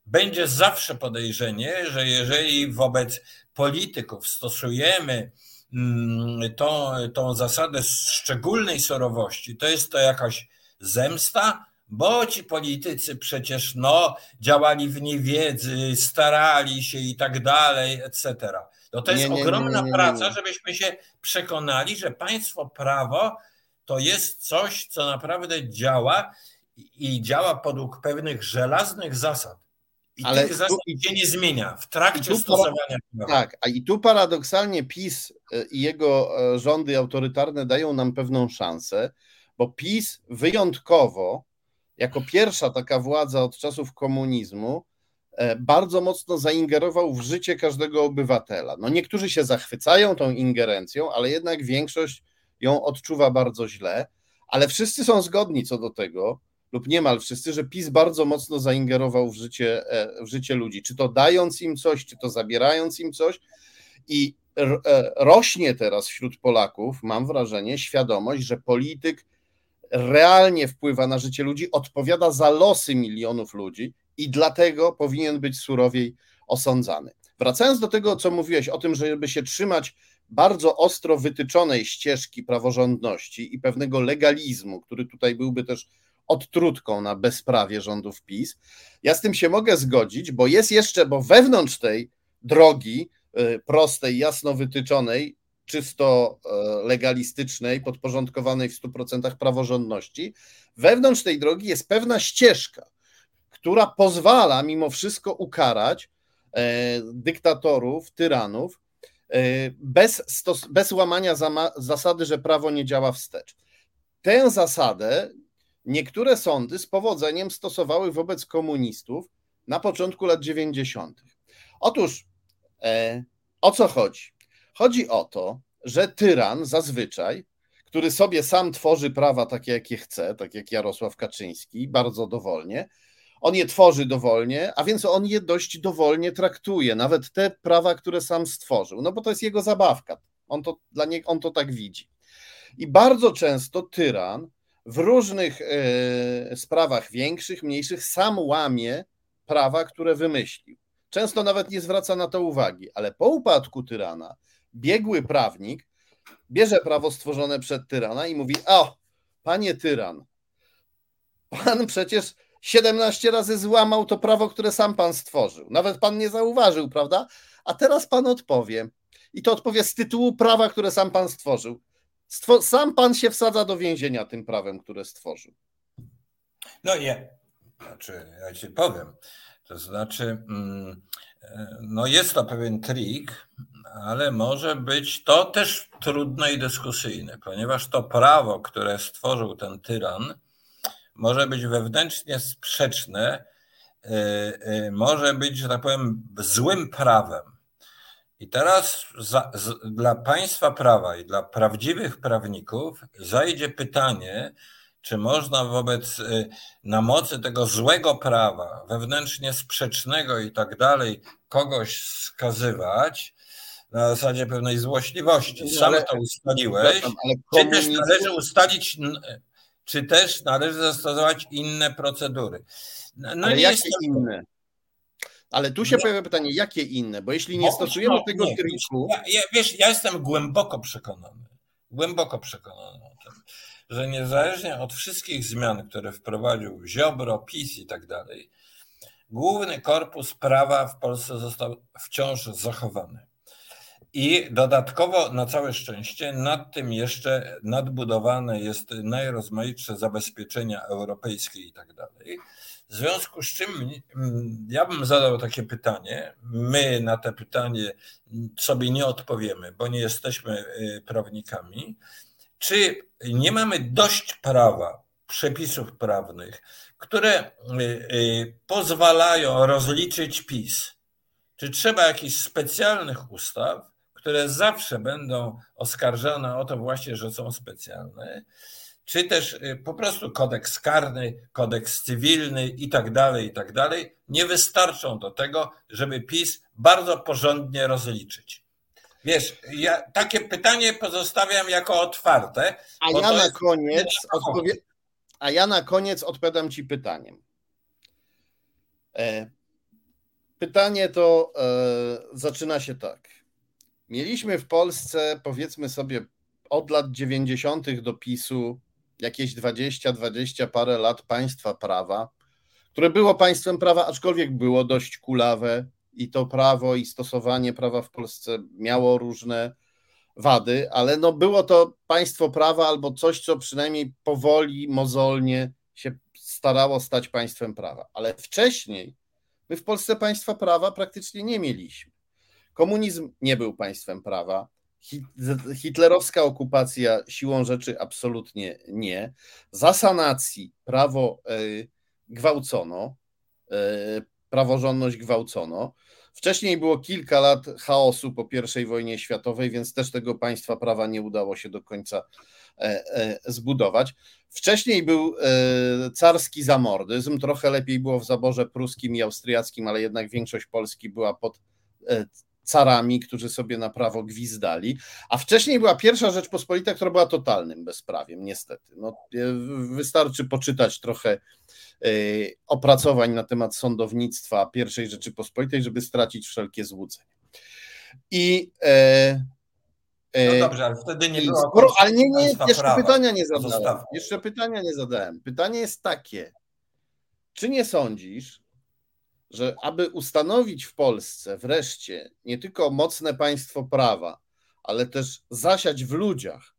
będzie zawsze podejrzenie, że jeżeli wobec polityków stosujemy mm, tą, tą zasadę szczególnej surowości, to jest to jakaś zemsta, bo ci politycy przecież no, działali w niewiedzy, starali się i tak dalej, etc. No to jest nie, nie, ogromna nie, praca, żebyśmy się przekonali, że państwo prawo to jest coś, co naprawdę działa i działa podług pewnych żelaznych zasad. I Ale tych zasad tu, się nie zmienia w trakcie stosowania prawa. Tak, a i tu paradoksalnie PiS e, i jego e, rządy autorytarne dają nam pewną szansę, bo PiS wyjątkowo jako pierwsza taka władza od czasów komunizmu e, bardzo mocno zaingerował w życie każdego obywatela. No niektórzy się zachwycają tą ingerencją, ale jednak większość ją odczuwa bardzo źle, ale wszyscy są zgodni co do tego, lub niemal wszyscy, że PiS bardzo mocno zaingerował w życie, e, w życie ludzi, czy to dając im coś, czy to zabierając im coś i e, rośnie teraz wśród Polaków, mam wrażenie, świadomość, że polityk realnie wpływa na życie ludzi, odpowiada za losy milionów ludzi i dlatego powinien być surowiej osądzany. Wracając do tego, co mówiłeś o tym, żeby się trzymać bardzo ostro wytyczonej ścieżki praworządności i pewnego legalizmu, który tutaj byłby też odtrutką na bezprawie rządów PiS. Ja z tym się mogę zgodzić, bo jest jeszcze, bo wewnątrz tej drogi y, prostej, jasno wytyczonej, czysto e, legalistycznej, podporządkowanej w 100% praworządności, wewnątrz tej drogi jest pewna ścieżka, która pozwala mimo wszystko ukarać e, dyktatorów, tyranów, e, bez, stos- bez łamania zasady, że prawo nie działa wstecz. Tę zasadę niektóre sądy z powodzeniem stosowały wobec komunistów na początku lat 90. Otóż o co chodzi? Chodzi o to, że tyran zazwyczaj, który sobie sam tworzy prawa takie, jakie chce, tak jak Jarosław Kaczyński, bardzo dowolnie, on je tworzy dowolnie, a więc on je dość dowolnie traktuje, nawet te prawa, które sam stworzył, no bo to jest jego zabawka. On to, dla niego, on to tak widzi. I bardzo często tyran w różnych e, sprawach większych, mniejszych sam łamie prawa, które wymyślił. Często nawet nie zwraca na to uwagi, ale po upadku tyrana biegły prawnik bierze prawo stworzone przed tyrana i mówi: O, panie tyran, pan przecież 17 razy złamał to prawo, które sam pan stworzył. Nawet pan nie zauważył, prawda? A teraz pan odpowie. I to odpowie z tytułu prawa, które sam pan stworzył. Stwo sam pan się wsadza do więzienia tym prawem, które stworzył. No nie. Znaczy, ja ci powiem. To znaczy, mm, e, no jest to pewien trik, ale może być to też trudne i dyskusyjne, ponieważ to prawo, które stworzył ten tyran, może być wewnętrznie sprzeczne, e, e, może być, że tak powiem, złym prawem. I teraz za, z, dla państwa prawa i dla prawdziwych prawników zajdzie pytanie, czy można wobec, y, na mocy tego złego prawa, wewnętrznie sprzecznego i tak dalej, kogoś skazywać na zasadzie pewnej złośliwości. Sam to ustaliłeś. Czy też należy ustalić, czy też należy zastosować inne procedury? No, ale jakie jest inne? Ale tu się pojawia pytanie, jakie inne? Bo jeśli nie stosujemy no, tego triku. Ja, ja, wiesz, ja jestem głęboko przekonany, głęboko przekonany o tym, że niezależnie od wszystkich zmian, które wprowadził Ziobro, PiS i tak dalej, główny korpus prawa w Polsce został wciąż zachowany. I dodatkowo, na całe szczęście, nad tym jeszcze nadbudowane jest najrozmaitsze zabezpieczenia europejskie i tak dalej. W związku z czym mm, ja bym zadał takie pytanie. My na to pytanie sobie nie odpowiemy, bo nie jesteśmy y, prawnikami. Czy nie mamy dość prawa, przepisów prawnych, które y, y, pozwalają rozliczyć PiS? Czy trzeba jakichś specjalnych ustaw, które zawsze będą oskarżane o to właśnie, że są specjalne? Czy też y, po prostu kodeks karny, kodeks cywilny i tak dalej, i tak dalej, nie wystarczą do tego, żeby PiS bardzo porządnie rozliczyć. Wiesz, ja takie pytanie pozostawiam jako otwarte. A ja na koniec odpowie... A ja na koniec odpowiadam Ci pytaniem. E, pytanie to e, zaczyna się tak. Mieliśmy w Polsce, powiedzmy sobie, od lat 90. do PiSu jakieś 20, 20 parę lat państwa prawa, które było państwem prawa, aczkolwiek było dość kulawe i to prawo i stosowanie prawa w Polsce miało różne wady, ale no było to państwo prawa albo coś, co przynajmniej powoli, mozolnie się starało stać państwem prawa. Ale wcześniej my w Polsce państwa prawa praktycznie nie mieliśmy. Komunizm nie był państwem prawa, Hitlerowska okupacja siłą rzeczy absolutnie nie. Za sanacji prawo e, gwałcono, e, praworządność gwałcono. Wcześniej było kilka lat chaosu po I wojnie światowej, więc też tego państwa prawa nie udało się do końca e, zbudować. Wcześniej był carski zamordyzm, trochę lepiej było w zaborze pruskim i austriackim, ale jednak większość Polski była pod carami, którzy sobie na prawo gwizdali, a wcześniej była pierwsza Rzeczpospolita, która była totalnym bezprawiem, niestety. No, wystarczy poczytać trochę e, opracowań na temat sądownictwa pierwszej Rzeczypospolitej, żeby stracić wszelkie złudzenie. I e, e, no dobrze, ale wtedy nie było. Skoro, ale nie, nie, jeszcze prawa. pytania nie zadałem. Zostaw. Jeszcze pytania nie zadałem. Pytanie jest takie. Czy nie sądzisz, że aby ustanowić w Polsce wreszcie nie tylko mocne państwo prawa, ale też zasiać w ludziach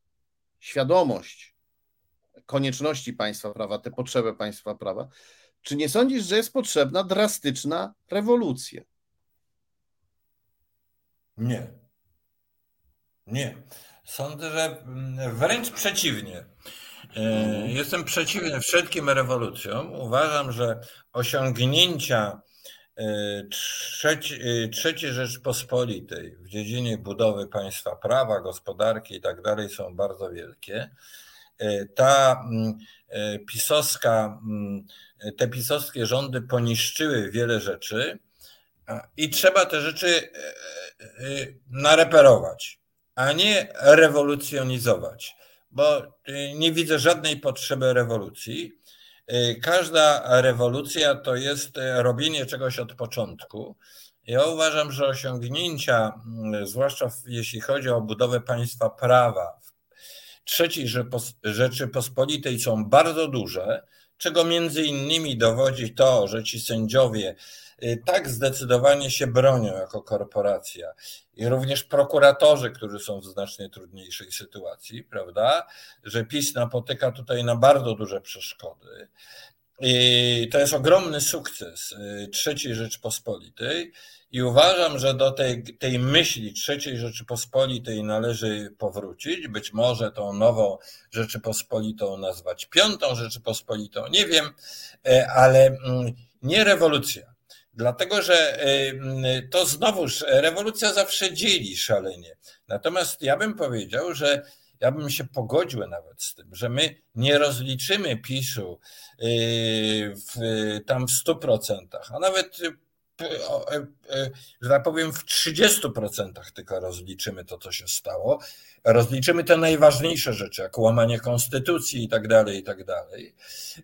świadomość konieczności państwa prawa, tę potrzebę państwa prawa, czy nie sądzisz, że jest potrzebna drastyczna rewolucja? Nie. Nie. Sądzę, że wręcz przeciwnie. E, jestem przeciwny wszelkim rewolucjom. Uważam, że osiągnięcia trzeci, trzeciej Rzeczpospolitej w dziedzinie budowy państwa prawa, gospodarki i tak dalej są bardzo wielkie. Ta mm, pisowska, mm, te pisowskie rządy poniszczyły wiele rzeczy i trzeba te rzeczy e, e, nareperować, a nie rewolucjonizować, bo nie widzę żadnej potrzeby rewolucji. Y, każda rewolucja to jest y, robienie czegoś od początku. Ja uważam, że osiągnięcia, mm, zwłaszcza jeśli chodzi o budowę państwa prawa, trzeciej Rzeczypospolitej są bardzo duże. czego między innymi dowodzi to, że ci sędziowie tak zdecydowanie się bronią jako korporacja i również prokuratorzy, którzy są w znacznie trudniejszej sytuacji, prawda, że PiS napotyka tutaj na bardzo duże przeszkody. I to jest ogromny sukces y, III Rzeczpospolitej i uważam, że do tej, tej myśli III Rzeczypospolitej należy powrócić. Być może tą nową Rzeczypospolitą nazwać Piątą Rzeczypospolitą, nie wiem, y, ale mm, nie rewolucja. Dlatego, że y, to znowuż rewolucja zawsze dzieli szalenie. Natomiast ja bym powiedział, że ja bym się pogodził nawet z tym, że my nie rozliczymy PiSu yy, w, tam w 100%, a nawet że tak powiem, w 30% tylko rozliczymy to, co się stało. Rozliczymy te najważniejsze rzeczy, jak łamanie konstytucji i tak dalej, i tak dalej.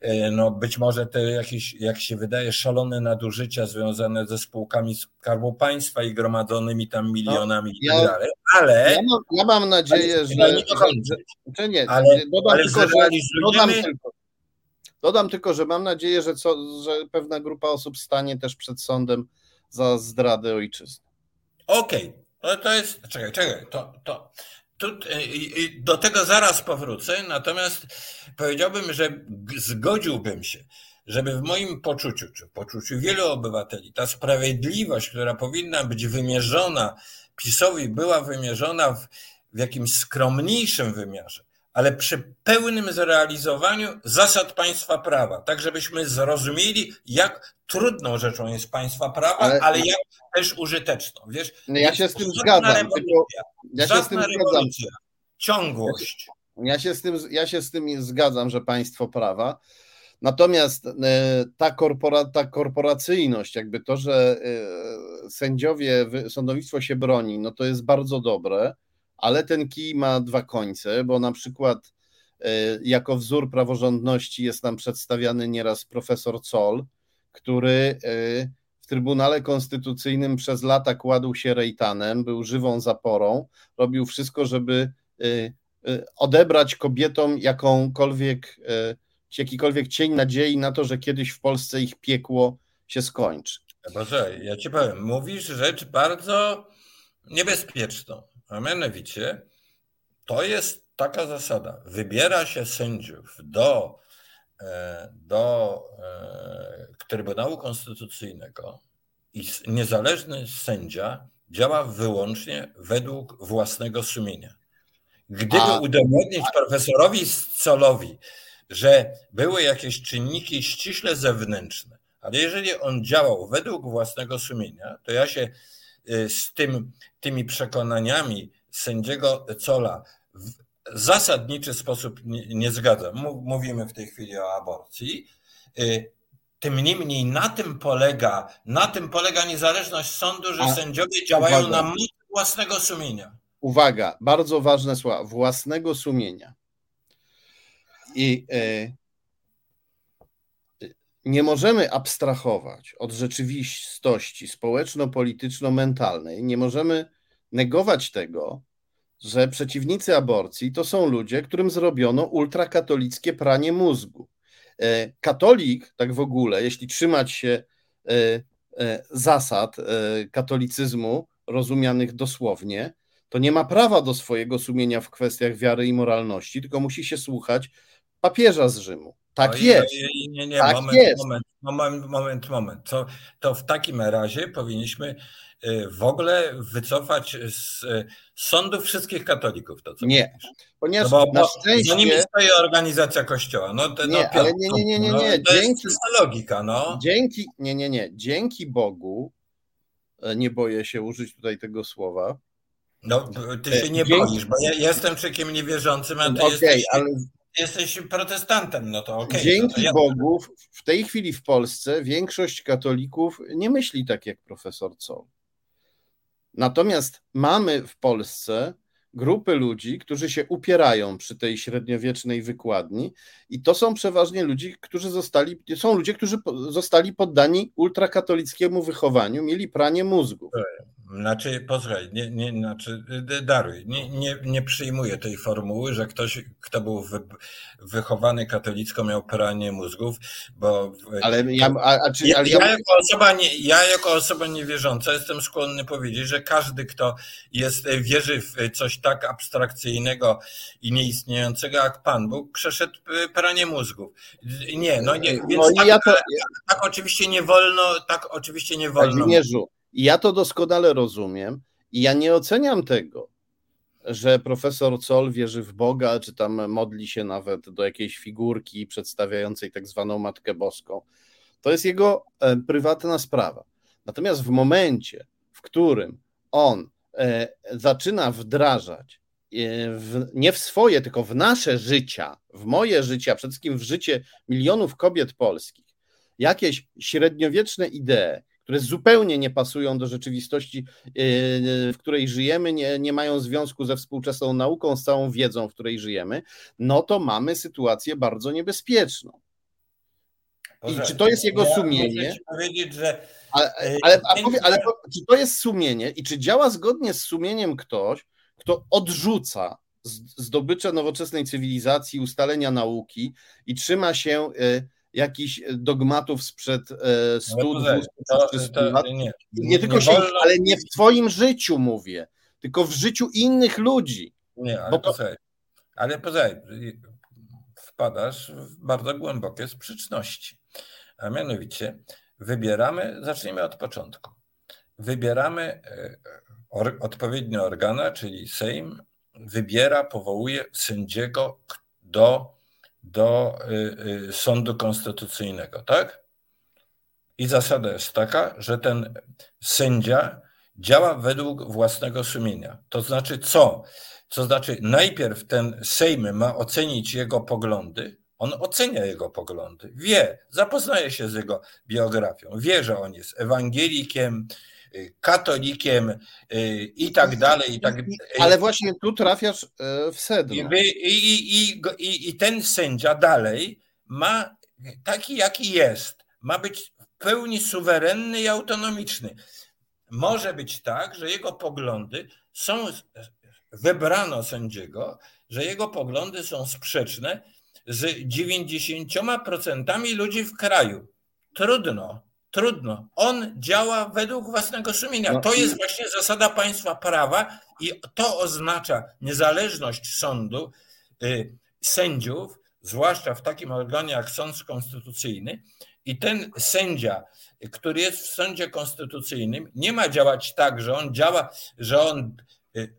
E, no być może te jakieś, jak się wydaje, szalone nadużycia związane ze spółkami Skarbu Państwa i gromadzonymi tam milionami no, i tak dalej, ale... Ja mam, ja mam nadzieję, ale, że... Nie, że, że nie, ale, dodam ale tylko, że, dodam tylko, Dodam tylko, że mam nadzieję, że, co, że pewna grupa osób stanie też przed sądem za zdradę ojczyzny. Okej, okay. no to jest. Czekaj, czekaj, to. to... Tu, do tego zaraz powrócę, natomiast powiedziałbym, że zgodziłbym się, żeby w moim poczuciu, czy w poczuciu wielu obywateli, ta sprawiedliwość, która powinna być wymierzona PiSowi, była wymierzona w, w jakimś skromniejszym wymiarze ale przy pełnym zrealizowaniu zasad państwa prawa, tak żebyśmy zrozumieli, jak trudną rzeczą jest państwa prawa, ale, ale jak też użyteczną. Wiesz, no ja się z tym zgadzam. Tylko, ja się z tym zgadzam. Ciągłość. Ja się, z tym, ja się z tym zgadzam, że państwo prawa. Natomiast e, ta, korpora, ta korporacyjność, jakby to, że e, sędziowie, sądownictwo się broni, no to jest bardzo dobre ale ten kij ma dwa końce, bo na przykład e, jako wzór praworządności jest nam przedstawiany nieraz profesor Zoll, który e, w Trybunale Konstytucyjnym przez lata kładł się rejtanem, był żywą zaporą, robił wszystko, żeby e, odebrać kobietom jakąkolwiek, jakikolwiek cień nadziei na to, że kiedyś w Polsce ich piekło się skończy. Boże, ja ci powiem, mówisz rzecz bardzo niebezpieczną. A mianowicie to jest taka zasada. Wybiera się sędziów do, e, do e, Trybunału Konstytucyjnego i niezależny sędzia działa wyłącznie według własnego sumienia. Gdyby a, udowodnić a... profesorowi Scolowi, że były jakieś czynniki ściśle zewnętrzne, ale jeżeli on działał według własnego sumienia, to ja się z tym, tymi przekonaniami sędziego Cola w zasadniczy sposób nie, nie zgadzam. Mówimy w tej chwili o aborcji. Y, tym niemniej na tym polega, na tym polega niezależność sądu, że A, sędziowie działają uwaga. na mocy własnego sumienia. Uwaga, bardzo ważne słowa, własnego sumienia. I y, nie możemy abstrahować od rzeczywistości społeczno-polityczno-mentalnej, nie możemy negować tego, że przeciwnicy aborcji to są ludzie, którym zrobiono ultrakatolickie pranie mózgu. E, katolik, tak w ogóle, jeśli trzymać się e, e, zasad katolicyzmu, rozumianych dosłownie, to nie ma prawa do swojego sumienia w kwestiach wiary i moralności, tylko musi się słuchać papieża z Rzymu. Tak no jest. Nie, nie, nie, tak moment, jest. moment, moment, moment, moment. To, to w takim razie powinniśmy y, w ogóle wycofać z sądu wszystkich katolików to, co Nie, mówisz. ponieważ no bo, na szczęście... Za nimi stoi organizacja kościoła. No, to, nie, no, ale nie, nie, nie, nie, nie. No, to dzięki, jest logika, no. Dzięki, nie, nie, nie. Dzięki Bogu, e, nie boję się użyć tutaj tego słowa, no, ty się nie Dzięki... boisz, bo ja jestem człowiekiem niewierzącym, a ty okay, jesteś... Ale jesteś protestantem, no to okej. Okay, Dzięki ja... Bogu w tej chwili w Polsce większość katolików nie myśli tak jak profesor Coll. Natomiast mamy w Polsce grupy ludzi, którzy się upierają przy tej średniowiecznej wykładni i to są przeważnie ludzie, którzy zostali, są ludzie, którzy zostali poddani ultrakatolickiemu wychowaniu, mieli pranie mózgu. Znaczy, posłuchaj, nie, nie, znaczy, daruj, nie, nie, nie przyjmuję tej formuły, że ktoś, kto był wy, wychowany katolicko, miał pranie mózgów, bo. Ale ja, a, a czy, ja, ale ja, jako osoba nie, ja jako osoba niewierząca jestem skłonny powiedzieć, że każdy, kto jest, wierzy w coś tak abstrakcyjnego i nieistniejącego jak Pan Bóg, przeszedł pranie mózgów. Nie, no nie, więc no tak, ja to... tak, oczywiście nie wolno, tak oczywiście nie wolno. Kazimierzu, i ja to doskonale rozumiem i ja nie oceniam tego, że profesor Col wierzy w Boga, czy tam modli się nawet do jakiejś figurki przedstawiającej tak zwaną Matkę Boską. To jest jego e, prywatna sprawa. Natomiast w momencie, w którym on e, zaczyna wdrażać e, w, nie w swoje, tylko w nasze życia, w moje życie, a przede wszystkim w życie milionów kobiet polskich, jakieś średniowieczne idee, które zupełnie nie pasują do rzeczywistości, yy, w której żyjemy, nie, nie mają związku ze współczesną nauką, z całą wiedzą, w której żyjemy, no to mamy sytuację bardzo niebezpieczną. I czy to jest jego ja sumienie? powiedzieć, że. Ale, yy, ale, powie, ale czy to jest sumienie i czy działa zgodnie z sumieniem ktoś, kto odrzuca zdobycze nowoczesnej cywilizacji, ustalenia nauki i trzyma się yy, jakichś dogmatów sprzed 100, no 200, lat. Nie, nie, nie tylko nie się, wolno... ale nie w twoim życiu mówię, tylko w życiu innych ludzi. Nie, ale to... posłuchaj, ale posłuchaj, wpadasz w bardzo głębokie sprzeczności. A mianowicie wybieramy, zacznijmy od początku. Wybieramy e, or, odpowiednie organa, czyli Sejm wybiera, powołuje sędziego do do y, y, sądu konstytucyjnego, tak? I zasada jest taka, że ten sędzia działa według własnego sumienia. To znaczy co? To znaczy najpierw ten Sejm ma ocenić jego poglądy, on ocenia jego poglądy, wie, zapoznaje się z jego biografią, wie, że on jest ewangelikiem, katolikiem y, i tak dalej. I tak, Ale właśnie tu trafiasz e, w sedno. I, i, i, I ten sędzia dalej ma taki, jaki jest. Ma być w pełni suwerenny i autonomiczny. Może być tak, że jego poglądy są, wybrano sędziego, że jego poglądy są sprzeczne z 90% ludzi w kraju. Trudno. Trudno. On działa według własnego sumienia. No to jest właśnie zasada państwa prawa i to oznacza niezależność sądu, y, sędziów, zwłaszcza w takim organie jak Sąd Konstytucyjny. I ten sędzia, który jest w sądzie konstytucyjnym, nie ma działać tak, że on działa, że on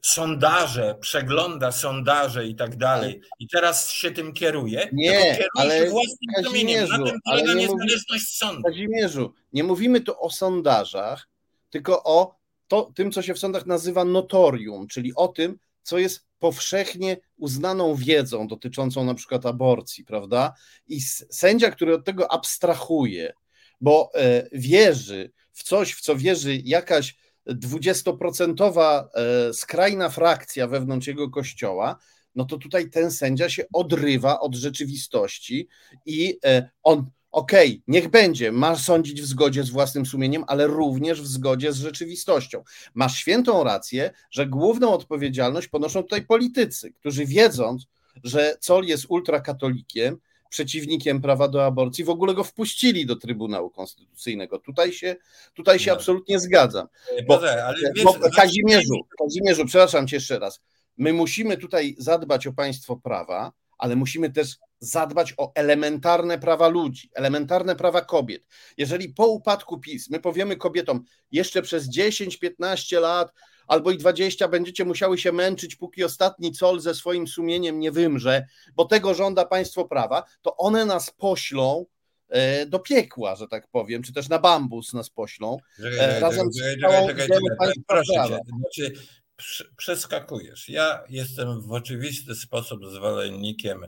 sondaże, przegląda sondaże i tak dalej i teraz się tym kieruje, nie, kieruje ale się własnym sumieniem. Na tym polega niezależność sądu. Kazimierzu, nie mówimy tu o sondażach, tylko o to, tym, co się w sądach nazywa notorium, czyli o tym, co jest powszechnie uznaną wiedzą dotyczącą na przykład aborcji, prawda? I sędzia, który od tego abstrahuje, bo e, wierzy w coś, w co wierzy jakaś dwudziestoprocentowa e, skrajna frakcja wewnątrz jego kościoła, no to tutaj ten sędzia się odrywa od rzeczywistości i e, on, okej, okay, niech będzie, ma sądzić w zgodzie z własnym sumieniem, ale również w zgodzie z rzeczywistością. Masz świętą rację, że główną odpowiedzialność ponoszą tutaj politycy, którzy wiedząc, że Col jest ultrakatolikiem, przeciwnikiem prawa do aborcji, w ogóle go wpuścili do Trybunału Konstytucyjnego. Tutaj się, tutaj się no. absolutnie zgadzam. Bo, ale wiesz, bo Kazimierzu, Kazimierzu, przepraszam cię jeszcze raz. My musimy tutaj zadbać o państwo prawa, ale musimy też zadbać o elementarne prawa ludzi, elementarne prawa kobiet. Jeżeli po upadku PiS my powiemy kobietom jeszcze przez 10-15 lat albo i 20 będziecie musiały się męczyć, póki ostatni col ze swoim sumieniem nie wymrze, bo tego żąda państwo prawa, to one nas poślą e, do piekła, że tak powiem, czy też na bambus nas poślą. E, razem z całą Proszę cię, znaczy, przeskakujesz. Ja jestem w oczywisty sposób zwolennikiem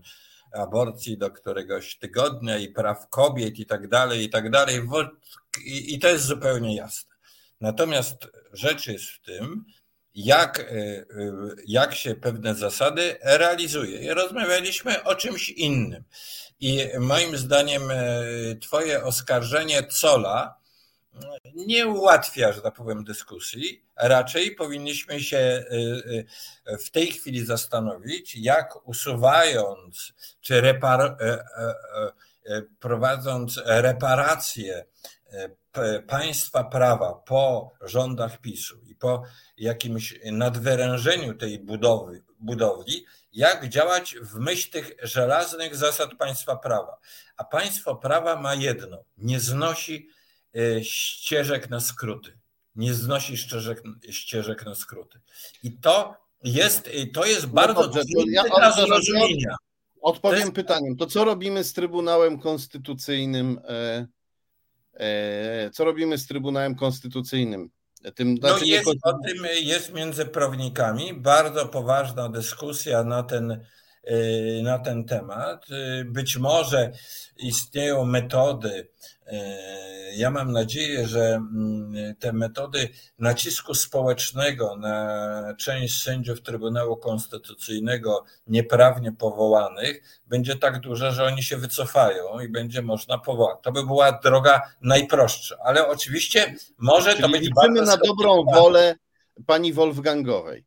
aborcji do któregoś tygodnia i praw kobiet i tak dalej, i tak dalej. I to jest zupełnie jasne. Natomiast rzecz jest w tym, jak, e, e, jak się pewne zasady realizuje. I rozmawialiśmy o czymś innym. I moim zdaniem e, Twoje oskarżenie Cola nie ułatwia, że tak powiem, dyskusji. Raczej powinniśmy się y, y, w tej chwili zastanowić, jak usuwając czy repar, prowadząc reparacje państwa prawa po rządach PiSu i po jakimś nadwyrężeniu tej budowy, budowli, jak działać w myśl tych żelaznych zasad państwa prawa. A państwo prawa ma jedno: nie znosi e, ścieżek na skróty. Nie znosi ścieżek, ścieżek na skróty. I to jest, to jest no bardzo dobrze, ja dla zrozumienia. Odpowiem pytaniem. To co robimy z Trybunałem Konstytucyjnym? E, e, co robimy z Trybunałem Konstytucyjnym? Tym, no znaczy jest, o tym jest między prawnikami bardzo poważna dyskusja na ten, y, na ten temat. Y, być może istnieją metody E, ja mam nadzieję, że mm, te metody nacisku społecznego na część sędziów Trybunału Konstytucyjnego nieprawnie powołanych będzie tak duża, że oni się wycofają i będzie można powołać. To by była droga najprostsza, ale oczywiście może Czyli to być liczymy na dobrą wolę pani Wolfgangowej.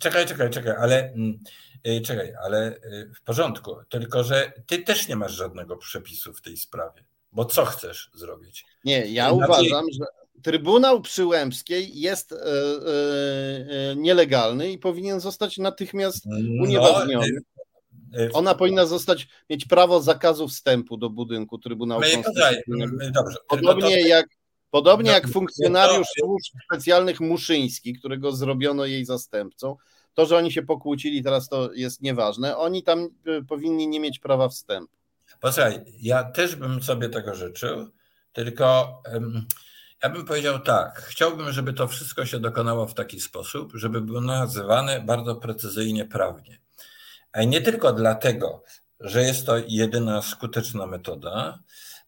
Czekaj, czekaj, czekaj, ale mm, y, czekaj, ale y, w porządku, tylko że ty też nie masz żadnego przepisu w tej sprawie. Bo co chcesz zrobić? Nie, ja uważam, że Trybunał Przyłębskiej jest e, e, e, nielegalny i powinien zostać natychmiast no, unieważniony. No, Ona powinna zostać, mieć prawo zakazu wstępu do budynku Trybunału Konstytucyjnego. Jak, podobnie jak funkcjonariusz służb specjalnych Muszyński, którego zrobiono jej zastępcą. To, że oni się pokłócili, teraz to jest nieważne. Oni tam powinni nie mieć prawa wstępu. Posłuchaj, ja też bym sobie tego życzył, tylko ja bym powiedział tak, chciałbym, żeby to wszystko się dokonało w taki sposób, żeby było nazywane bardzo precyzyjnie prawnie. A nie tylko dlatego, że jest to jedyna skuteczna metoda,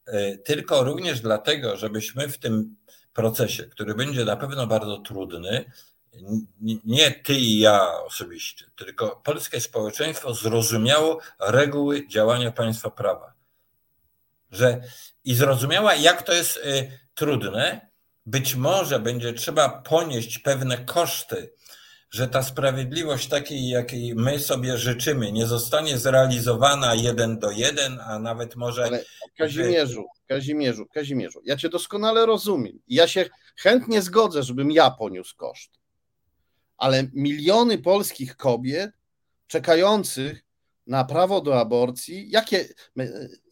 e, tylko również dlatego, żebyśmy w tym procesie, który będzie na pewno bardzo trudny, nie ty i ja osobiście, tylko polskie społeczeństwo zrozumiało reguły działania państwa prawa. Że, I zrozumiała, jak to jest y, trudne. Być może będzie trzeba ponieść pewne koszty, że ta sprawiedliwość takiej, jakiej my sobie życzymy, nie zostanie zrealizowana jeden do jeden, a nawet może. Ale Kazimierzu, Kazimierzu, Kazimierzu, ja cię doskonale rozumiem. Ja się chętnie zgodzę, żebym ja poniósł koszt ale miliony polskich kobiet czekających na prawo do aborcji, jakie,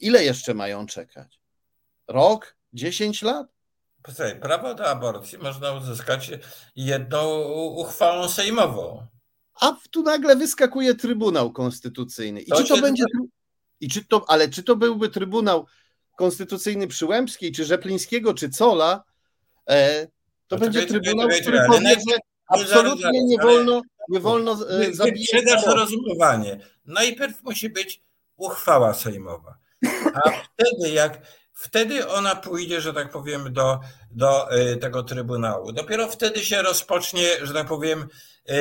ile jeszcze mają czekać? Rok? dziesięć lat? Posłuchaj, prawo do aborcji można uzyskać jedną uchwałą sejmową. A tu nagle wyskakuje Trybunał Konstytucyjny. I to czy to będzie. I czy to, ale czy to byłby Trybunał Konstytucyjny Przyłębskiej, czy Rzeplińskiego, czy Cola? E, to no będzie Trybunał, który powie, że Absolutnie nie wolno, nie wolno zabijać. Wyprzedaż rozumowanie. Najpierw musi być uchwała sejmowa. A wtedy, jak wtedy ona pójdzie, że tak powiem, do, do e, tego Trybunału. Dopiero wtedy się rozpocznie, że tak powiem, e,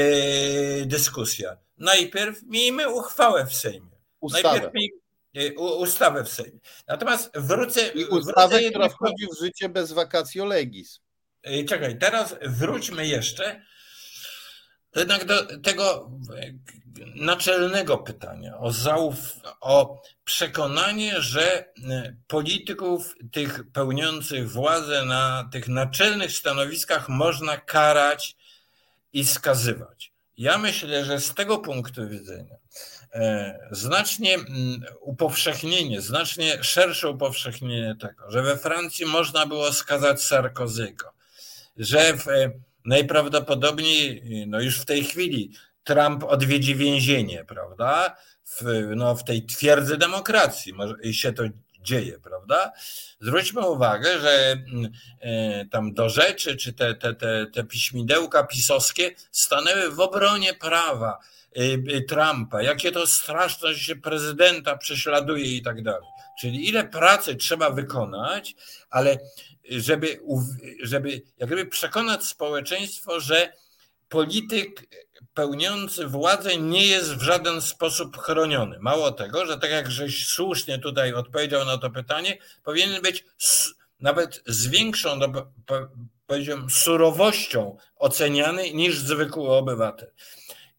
dyskusja. Najpierw miejmy uchwałę w Sejmie. Ustawę. Najpierw miejmy, ustawę w Sejmie. Natomiast wrócę. I ustawę, wrócę która wchodzi w życie bez wakacji legis. Czekaj, teraz wróćmy jeszcze jednak do tego naczelnego pytania o, zauf, o przekonanie, że e, polityków tych pełniących władzę na tych naczelnych stanowiskach można karać i skazywać. Ja myślę, że z tego punktu widzenia e, znacznie upowszechnienie, znacznie szersze upowszechnienie tego, że we Francji można było skazać Sarkozygo, że w najprawdopodobniej no już w tej chwili Trump odwiedzi więzienie, prawda? W, no, w tej twierdzy demokracji może się to dzieje, prawda? Zwróćmy uwagę, że e, tam do rzeczy, czy te, te, te, te piśmidełka pisowskie stanęły w obronie prawa e, e, Trumpa, jakie to straszne, że się prezydenta prześladuje i tak dalej. Czyli ile pracy trzeba wykonać, ale żeby, żeby jak gdyby przekonać społeczeństwo, że polityk pełniący władzę nie jest w żaden sposób chroniony. Mało tego, że tak jak żeś słusznie tutaj odpowiedział na to pytanie, powinien być nawet z większą, no, powiedziałbym, surowością oceniany niż zwykły obywatel.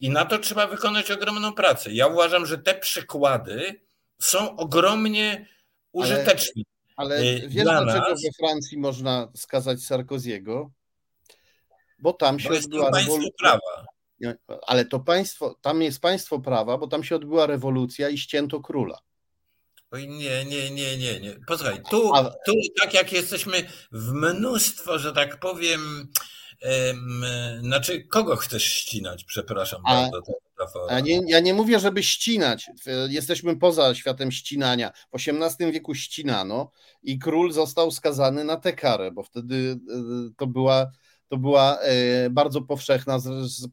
I na to trzeba wykonać ogromną pracę. Ja uważam, że te przykłady są ogromnie użyteczne. Ale, y, wiesz, dlaczego nas. we Francji można skazać Sarkoziego? Bo tam się bo odbyła rewolucja. Prawa. Ale to państwo, tam jest państwo prawa, bo tam się odbyła rewolucja i ścięto króla. Oj, nie, nie, nie, nie, nie. Posłuchaj, tu, tu tak jak jesteśmy w mnóstwo, że tak powiem, em, znaczy kogo chcesz ścinać, przepraszam A... bardzo. A nie, ja nie mówię, żeby ścinać. Jesteśmy poza światem ścinania. W XVIII wieku ścinano i król został skazany na tę karę, bo wtedy e, to była, to była e, bardzo powszechna,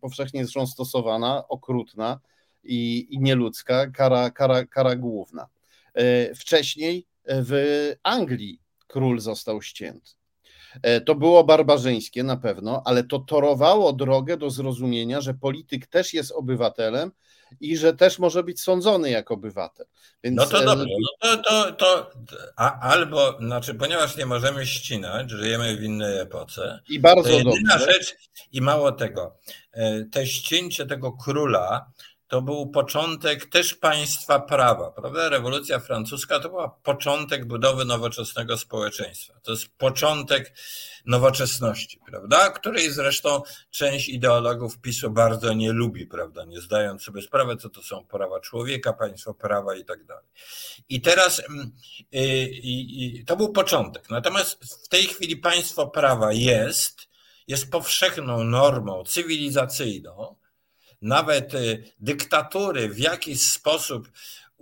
powszechnie zresztą stosowana, okrutna i, i nieludzka kara, kara, kara główna. E, wcześniej w Anglii król został ścięty. E, to było barbarzyńskie na pewno, ale to torowało drogę do zrozumienia, że polityk też jest obywatelem i że też może być sądzony jak obywatel. Więc... No to e, dobrze, no to, to, to a, albo, znaczy, ponieważ nie możemy ścinać, żyjemy w innej epoce. I bardzo dobrze. rzecz, i mało tego, te ścięcie tego króla to był początek też państwa prawa, prawda? Rewolucja francuska to była początek budowy nowoczesnego społeczeństwa. To jest początek nowoczesności, prawda? Której zresztą część ideologów PiSu bardzo nie lubi, prawda? Nie zdając sobie sprawy, co to są prawa człowieka, państwo prawa i tak dalej. I teraz mm, to był początek. Natomiast w tej chwili państwo prawa jest, jest powszechną normą cywilizacyjną, nawet y, dyktatury w jakiś sposób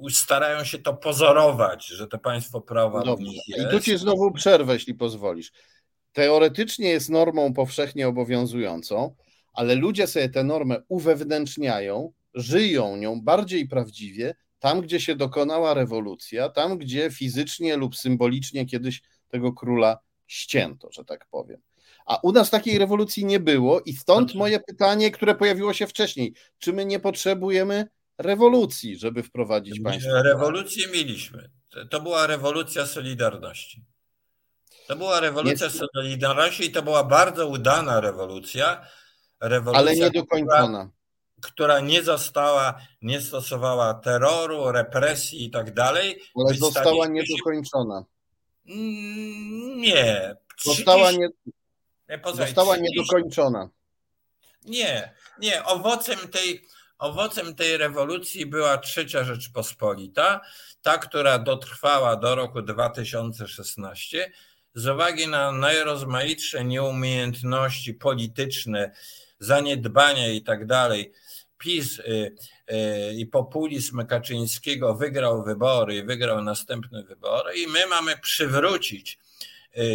starają się to pozorować, że to państwo prawa Dobrze. jest. I tu ci znowu przerwę, jeśli pozwolisz. Teoretycznie jest normą powszechnie obowiązującą, ale ludzie sobie tę normę uwewnętrzniają, żyją nią bardziej prawdziwie tam, gdzie się dokonała rewolucja, tam, gdzie fizycznie lub symbolicznie kiedyś tego króla ścięto, że tak powiem. A u nas takiej rewolucji nie było i stąd moje pytanie, które pojawiło się wcześniej. Czy my nie potrzebujemy rewolucji, żeby wprowadzić państwo? Rewolucję mieliśmy. To była rewolucja Solidarności. To była rewolucja. Solidarności i to była bardzo udana rewolucja. rewolucja Ale niedokończona. Która, która nie została, nie stosowała terroru, represji i tak dalej. Ale została niedokończona. Mm, nie. Została nie, Została niedokończona. Nie, nie. Owocem tej, owocem tej rewolucji była trzecia Rzeczpospolita, ta, która dotrwała do roku 2016 z uwagi na najrozmaitsze nieumiejętności polityczne, zaniedbania i tak dalej. PiS y, y, i populizm Kaczyńskiego wygrał wybory i wygrał następne wybory i my mamy przywrócić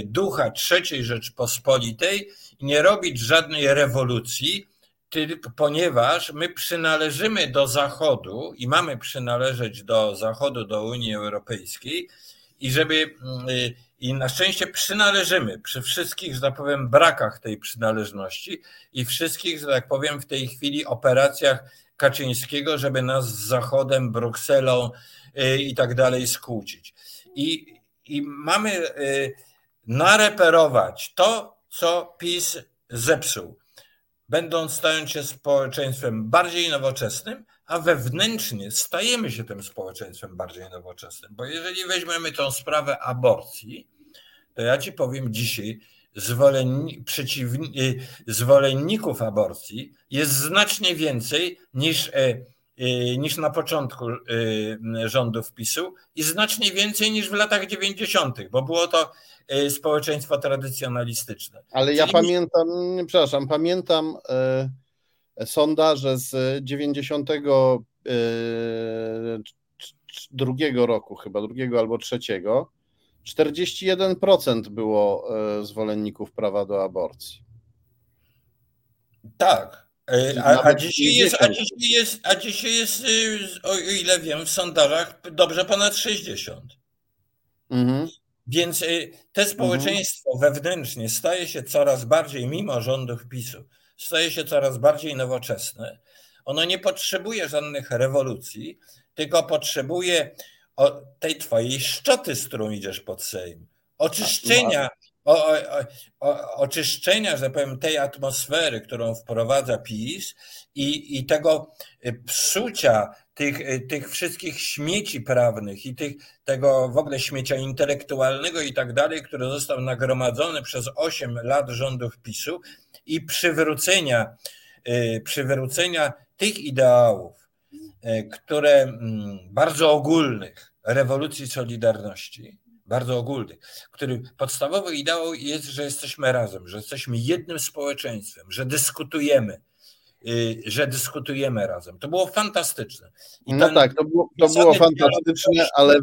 ducha III Rzeczpospolitej i nie robić żadnej rewolucji, tylko ponieważ my przynależymy do Zachodu i mamy przynależeć do Zachodu, do Unii Europejskiej i żeby y, i na szczęście przynależymy przy wszystkich, że tak powiem, brakach tej przynależności i wszystkich, że tak powiem, w tej chwili operacjach Kaczyńskiego, żeby nas z Zachodem, Brukselą y, i tak dalej skłócić. I, i mamy nareperować to, co PiS zepsuł, będąc stając się społeczeństwem bardziej nowoczesnym, a wewnętrznie stajemy się tym społeczeństwem bardziej nowoczesnym. Bo jeżeli weźmiemy tą sprawę aborcji, to ja ci powiem dzisiaj, zwolenni, przeciwni, y, zwolenników aborcji jest znacznie więcej niż, y, niż na początku rządów PiSu i znacznie więcej niż w latach 90., bo było to Y, społeczeństwo tradycjonalistyczne. Ale Czyli... ja pamiętam, przepraszam, pamiętam sondaże z 92 e, roku, chyba drugiego albo trzeciego. 41% było zwolenników prawa do aborcji. Tak. A, a, dzisiaj jest, a, dzisiaj jest, a dzisiaj jest, o ile wiem, w sondażach dobrze ponad 60. Mhm. Więc y, te mhm. społeczeństwo mhm. wewnętrznie staje się coraz bardziej, mimo rządów PiSu, staje się coraz bardziej nowoczesne. Ono nie potrzebuje żadnych rewolucji, tylko potrzebuje tej twojej szczoty, z którą idziesz pod Sejm. oczyszczenia, o, o, o, oczyszczenia, że powiem, tej atmosfery, którą wprowadza PiS i, i tego psucia tych, tych wszystkich śmieci prawnych i tych, tego w ogóle śmiecia intelektualnego i tak dalej, który został nagromadzony przez 8 lat rządów PiSu i przywrócenia, przywrócenia tych ideałów, które mm, bardzo ogólnych rewolucji Solidarności, bardzo ogólny, który podstawowy ideał jest, że jesteśmy razem, że jesteśmy jednym społeczeństwem, że dyskutujemy, y, że dyskutujemy razem. To było fantastyczne. I no tak, to było, to było fantastyczne, ale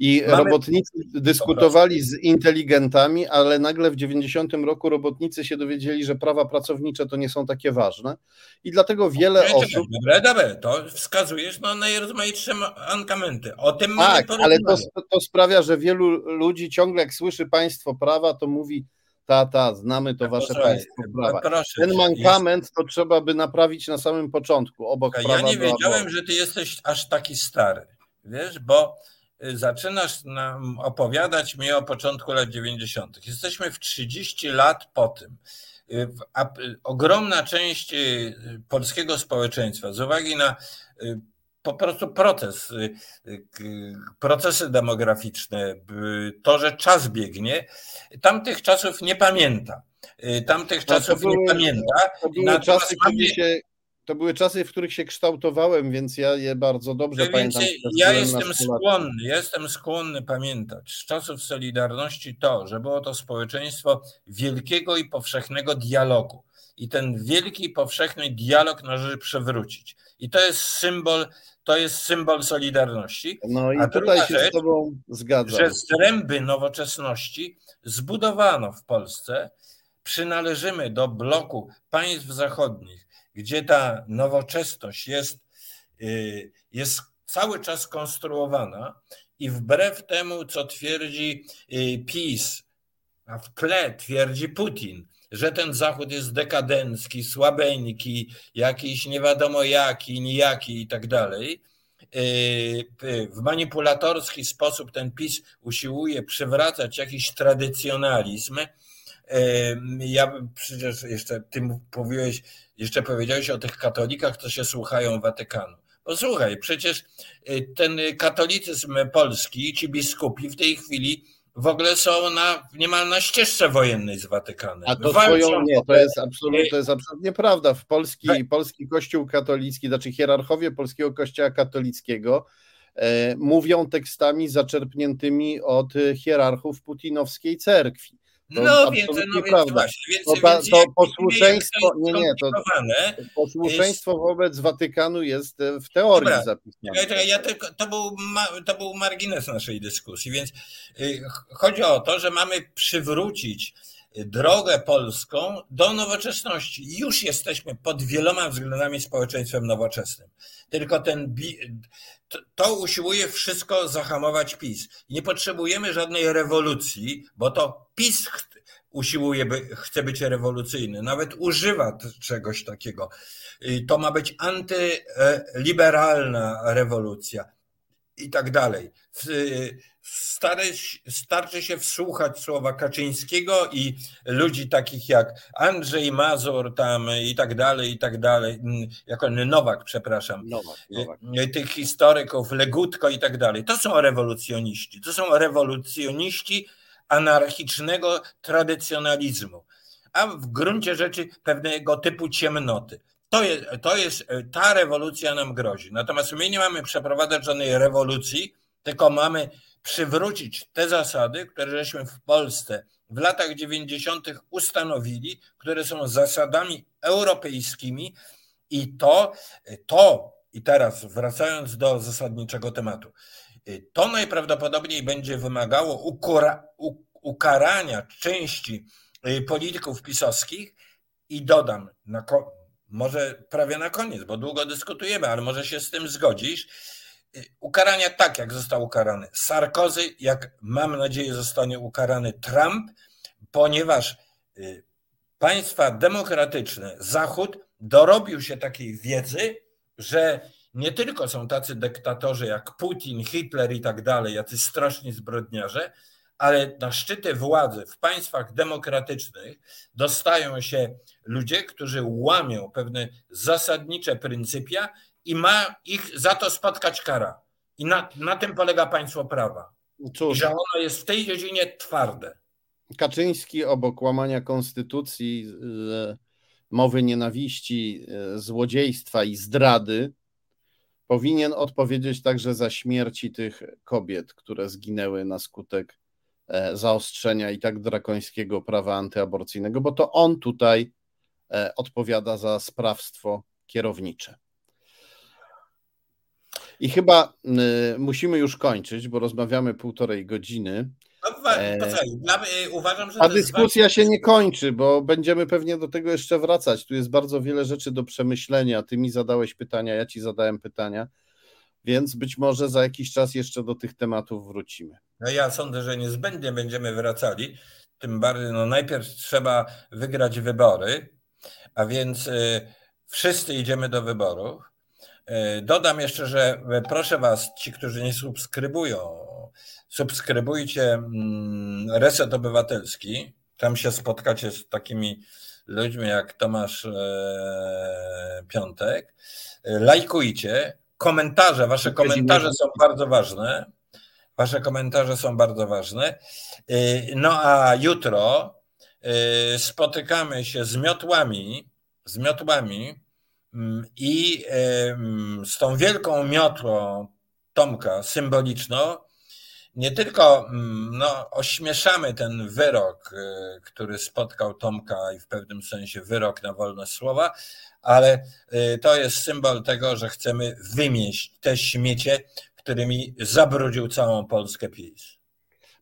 i Mamy... robotnicy dyskutowali z inteligentami, ale nagle w 90 roku robotnicy się dowiedzieli, że prawa pracownicze to nie są takie ważne. I dlatego wiele Dobre, osób. Dobre, dobre, to wskazujesz na najrozmaitsze ankamenty. O tym tak, ale to, to sprawia, że wielu ludzi ciągle, jak słyszy państwo prawa, to mówi. Ta, ta, znamy to wasze Proszę, państwo prawa. Ten mankament jest... to trzeba by naprawić na samym początku, obok ja prawa. Ja nie wiedziałem, że ty jesteś aż taki stary, wiesz, bo zaczynasz nam opowiadać mi o początku lat 90. Jesteśmy w 30 lat po tym. Ogromna część y, polskiego społeczeństwa, z uwagi na y, po prostu proces, y, procesy demograficzne, to, że czas biegnie, tamtych czasów nie pamięta. Tamtych no, czasów były, nie pamięta. To były czasy, kiedy się to były czasy, w których się kształtowałem, więc ja je bardzo dobrze ja pamiętam. Ja jestem skłonny, jestem skłonny pamiętać z czasów Solidarności to, że było to społeczeństwo wielkiego i powszechnego dialogu. I ten wielki i powszechny dialog należy przewrócić. I to jest symbol, to jest symbol Solidarności. No i A tutaj się rzecz, z Tobą zgadzam. Że zręby nowoczesności zbudowano w Polsce. Przynależymy do bloku państw zachodnich, gdzie ta nowoczesność jest, y, jest cały czas konstruowana i wbrew temu, co twierdzi y, PiS, a w tle twierdzi Putin, że ten Zachód jest dekadencki, słabeńki, jakiś nie wiadomo jaki, nijaki i tak dalej. Y, w manipulatorski sposób ten PiS usiłuje przywracać jakiś tradycjonalizm. Ja bym przecież jeszcze, ty mówiłeś jeszcze powiedziałeś o tych katolikach, co się słuchają Watykanu. Posłuchaj, przecież y, ten katolicyzm polski, ci biskupi w tej chwili w ogóle są na, niemal na ścieżce wojennej z Watykanem. A to twoją, nie, to jest, absolutnie, to jest absolutnie prawda. W polski, polski kościół katolicki, znaczy hierarchowie polskiego kościoła katolickiego e, mówią tekstami zaczerpniętymi od hierarchów putinowskiej cerkwi. To no więc, no więc właśnie, więc, to, ta, więc to posłuszeństwo, nie, nie, to posłuszeństwo wobec Watykanu jest e, w teorii Dobra, zapisane. Ja tylko, to, był, to był margines naszej dyskusji, więc y, chodzi o to, że mamy przywrócić drogę polską do nowoczesności. Już jesteśmy pod wieloma względami społeczeństwem nowoczesnym. Tylko ten to usiłuje wszystko zahamować PiS. Nie potrzebujemy żadnej rewolucji, bo to PiS usiłuje, by, chce być rewolucyjny, nawet używa czegoś takiego. To ma być antyliberalna rewolucja i tak dalej. Stary, starczy się wsłuchać słowa Kaczyńskiego i ludzi takich jak Andrzej Mazur tam i tak dalej, i tak dalej, mm, jak on, Nowak, przepraszam, Nowak, Nowak. Y, tych historyków, Legutko i tak dalej. To są rewolucjoniści. To są rewolucjoniści anarchicznego tradycjonalizmu, a w gruncie rzeczy pewnego typu ciemnoty. To jest, to jest, ta rewolucja nam grozi. Natomiast my nie mamy przeprowadzać żadnej rewolucji, tylko mamy przywrócić te zasady, które żeśmy w Polsce w latach 90. ustanowili, które są zasadami europejskimi i to, to i teraz wracając do zasadniczego tematu, to najprawdopodobniej będzie wymagało ukora, ukarania części polityków pisowskich i dodam, na, może prawie na koniec, bo długo dyskutujemy, ale może się z tym zgodzisz, ukarania tak, jak został ukarany Sarkozy, jak mam nadzieję zostanie ukarany Trump, ponieważ y, państwa demokratyczne, Zachód dorobił się takiej wiedzy, że nie tylko są tacy dyktatorzy jak Putin, Hitler i tak dalej, jacy straszni zbrodniarze, ale na szczyty władzy w państwach demokratycznych dostają się ludzie, którzy łamią pewne zasadnicze pryncypia i ma ich za to spotkać kara. I na, na tym polega państwo prawa. Cóż, I że ono jest w tej dziedzinie twarde. Kaczyński obok łamania konstytucji, mowy nienawiści, złodziejstwa i zdrady powinien odpowiedzieć także za śmierci tych kobiet, które zginęły na skutek e, zaostrzenia i tak drakońskiego prawa antyaborcyjnego, bo to on tutaj e, odpowiada za sprawstwo kierownicze. I chyba y, musimy już kończyć, bo rozmawiamy półtorej godziny. No, e, y, uważam, że A dyskusja się nie kończy, bo będziemy pewnie do tego jeszcze wracać. Tu jest bardzo wiele rzeczy do przemyślenia. Ty mi zadałeś pytania, ja ci zadałem pytania, więc być może za jakiś czas jeszcze do tych tematów wrócimy. No ja sądzę, że niezbędnie będziemy wracali. Tym bardziej, no najpierw trzeba wygrać wybory, a więc y, wszyscy idziemy do wyborów. Y, dodam jeszcze, że proszę Was, ci, którzy nie subskrybują, subskrybujcie mm, Reset Obywatelski. Tam się spotkacie z takimi ludźmi jak Tomasz Piątek. Lajkujcie. Komentarze, Wasze komentarze są bardzo ważne. Wasze komentarze są bardzo ważne. Y, no a jutro y, spotykamy się z miotłami, z miotłami mm, i z tą wielką miotłą Tomka symboliczną nie tylko mm, no, ośmieszamy ten wyrok, y, który spotkał Tomka i w pewnym sensie wyrok na wolność słowa, ale y, to jest symbol tego, że chcemy wymieść te śmiecie, którymi zabrudził całą Polskę PiS.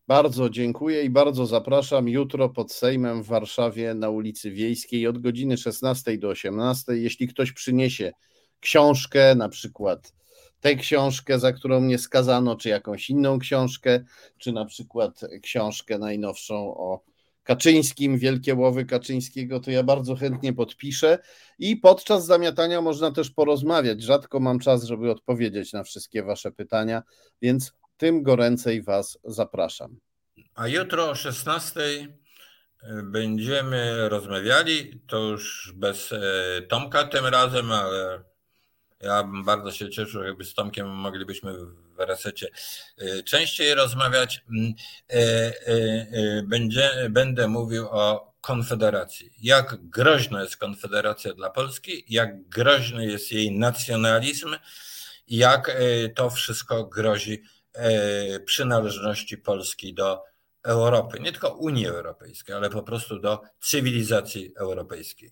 Bardzo dziękuję i bardzo zapraszam jutro pod Sejmem w Warszawie na ulicy Wiejskiej od godziny 16 do 18. Jeśli ktoś przyniesie książkę, na przykład tę książkę, za którą mnie skazano, czy jakąś inną książkę, czy na przykład książkę najnowszą o Kaczyńskim, Wielkie Łowy Kaczyńskiego, to ja bardzo chętnie podpiszę i podczas zamiatania można też porozmawiać. Rzadko mam czas, żeby odpowiedzieć na wszystkie Wasze pytania, więc tym goręcej Was zapraszam. A jutro o 16 będziemy rozmawiali, to już bez e, Tomka tym razem, ale ja bym bardzo się cieszył, jakby z Tomkiem moglibyśmy w resecie y, częściej rozmawiać. Mm, y, y, będzie, będę mówił o Konfederacji. Jak groźna jest Konfederacja dla Polski, jak groźny jest jej nacjonalizm, jak to wszystko grozi przynależności Polski do Europy, nie tylko Unii Europejskiej, ale po prostu do cywilizacji europejskiej.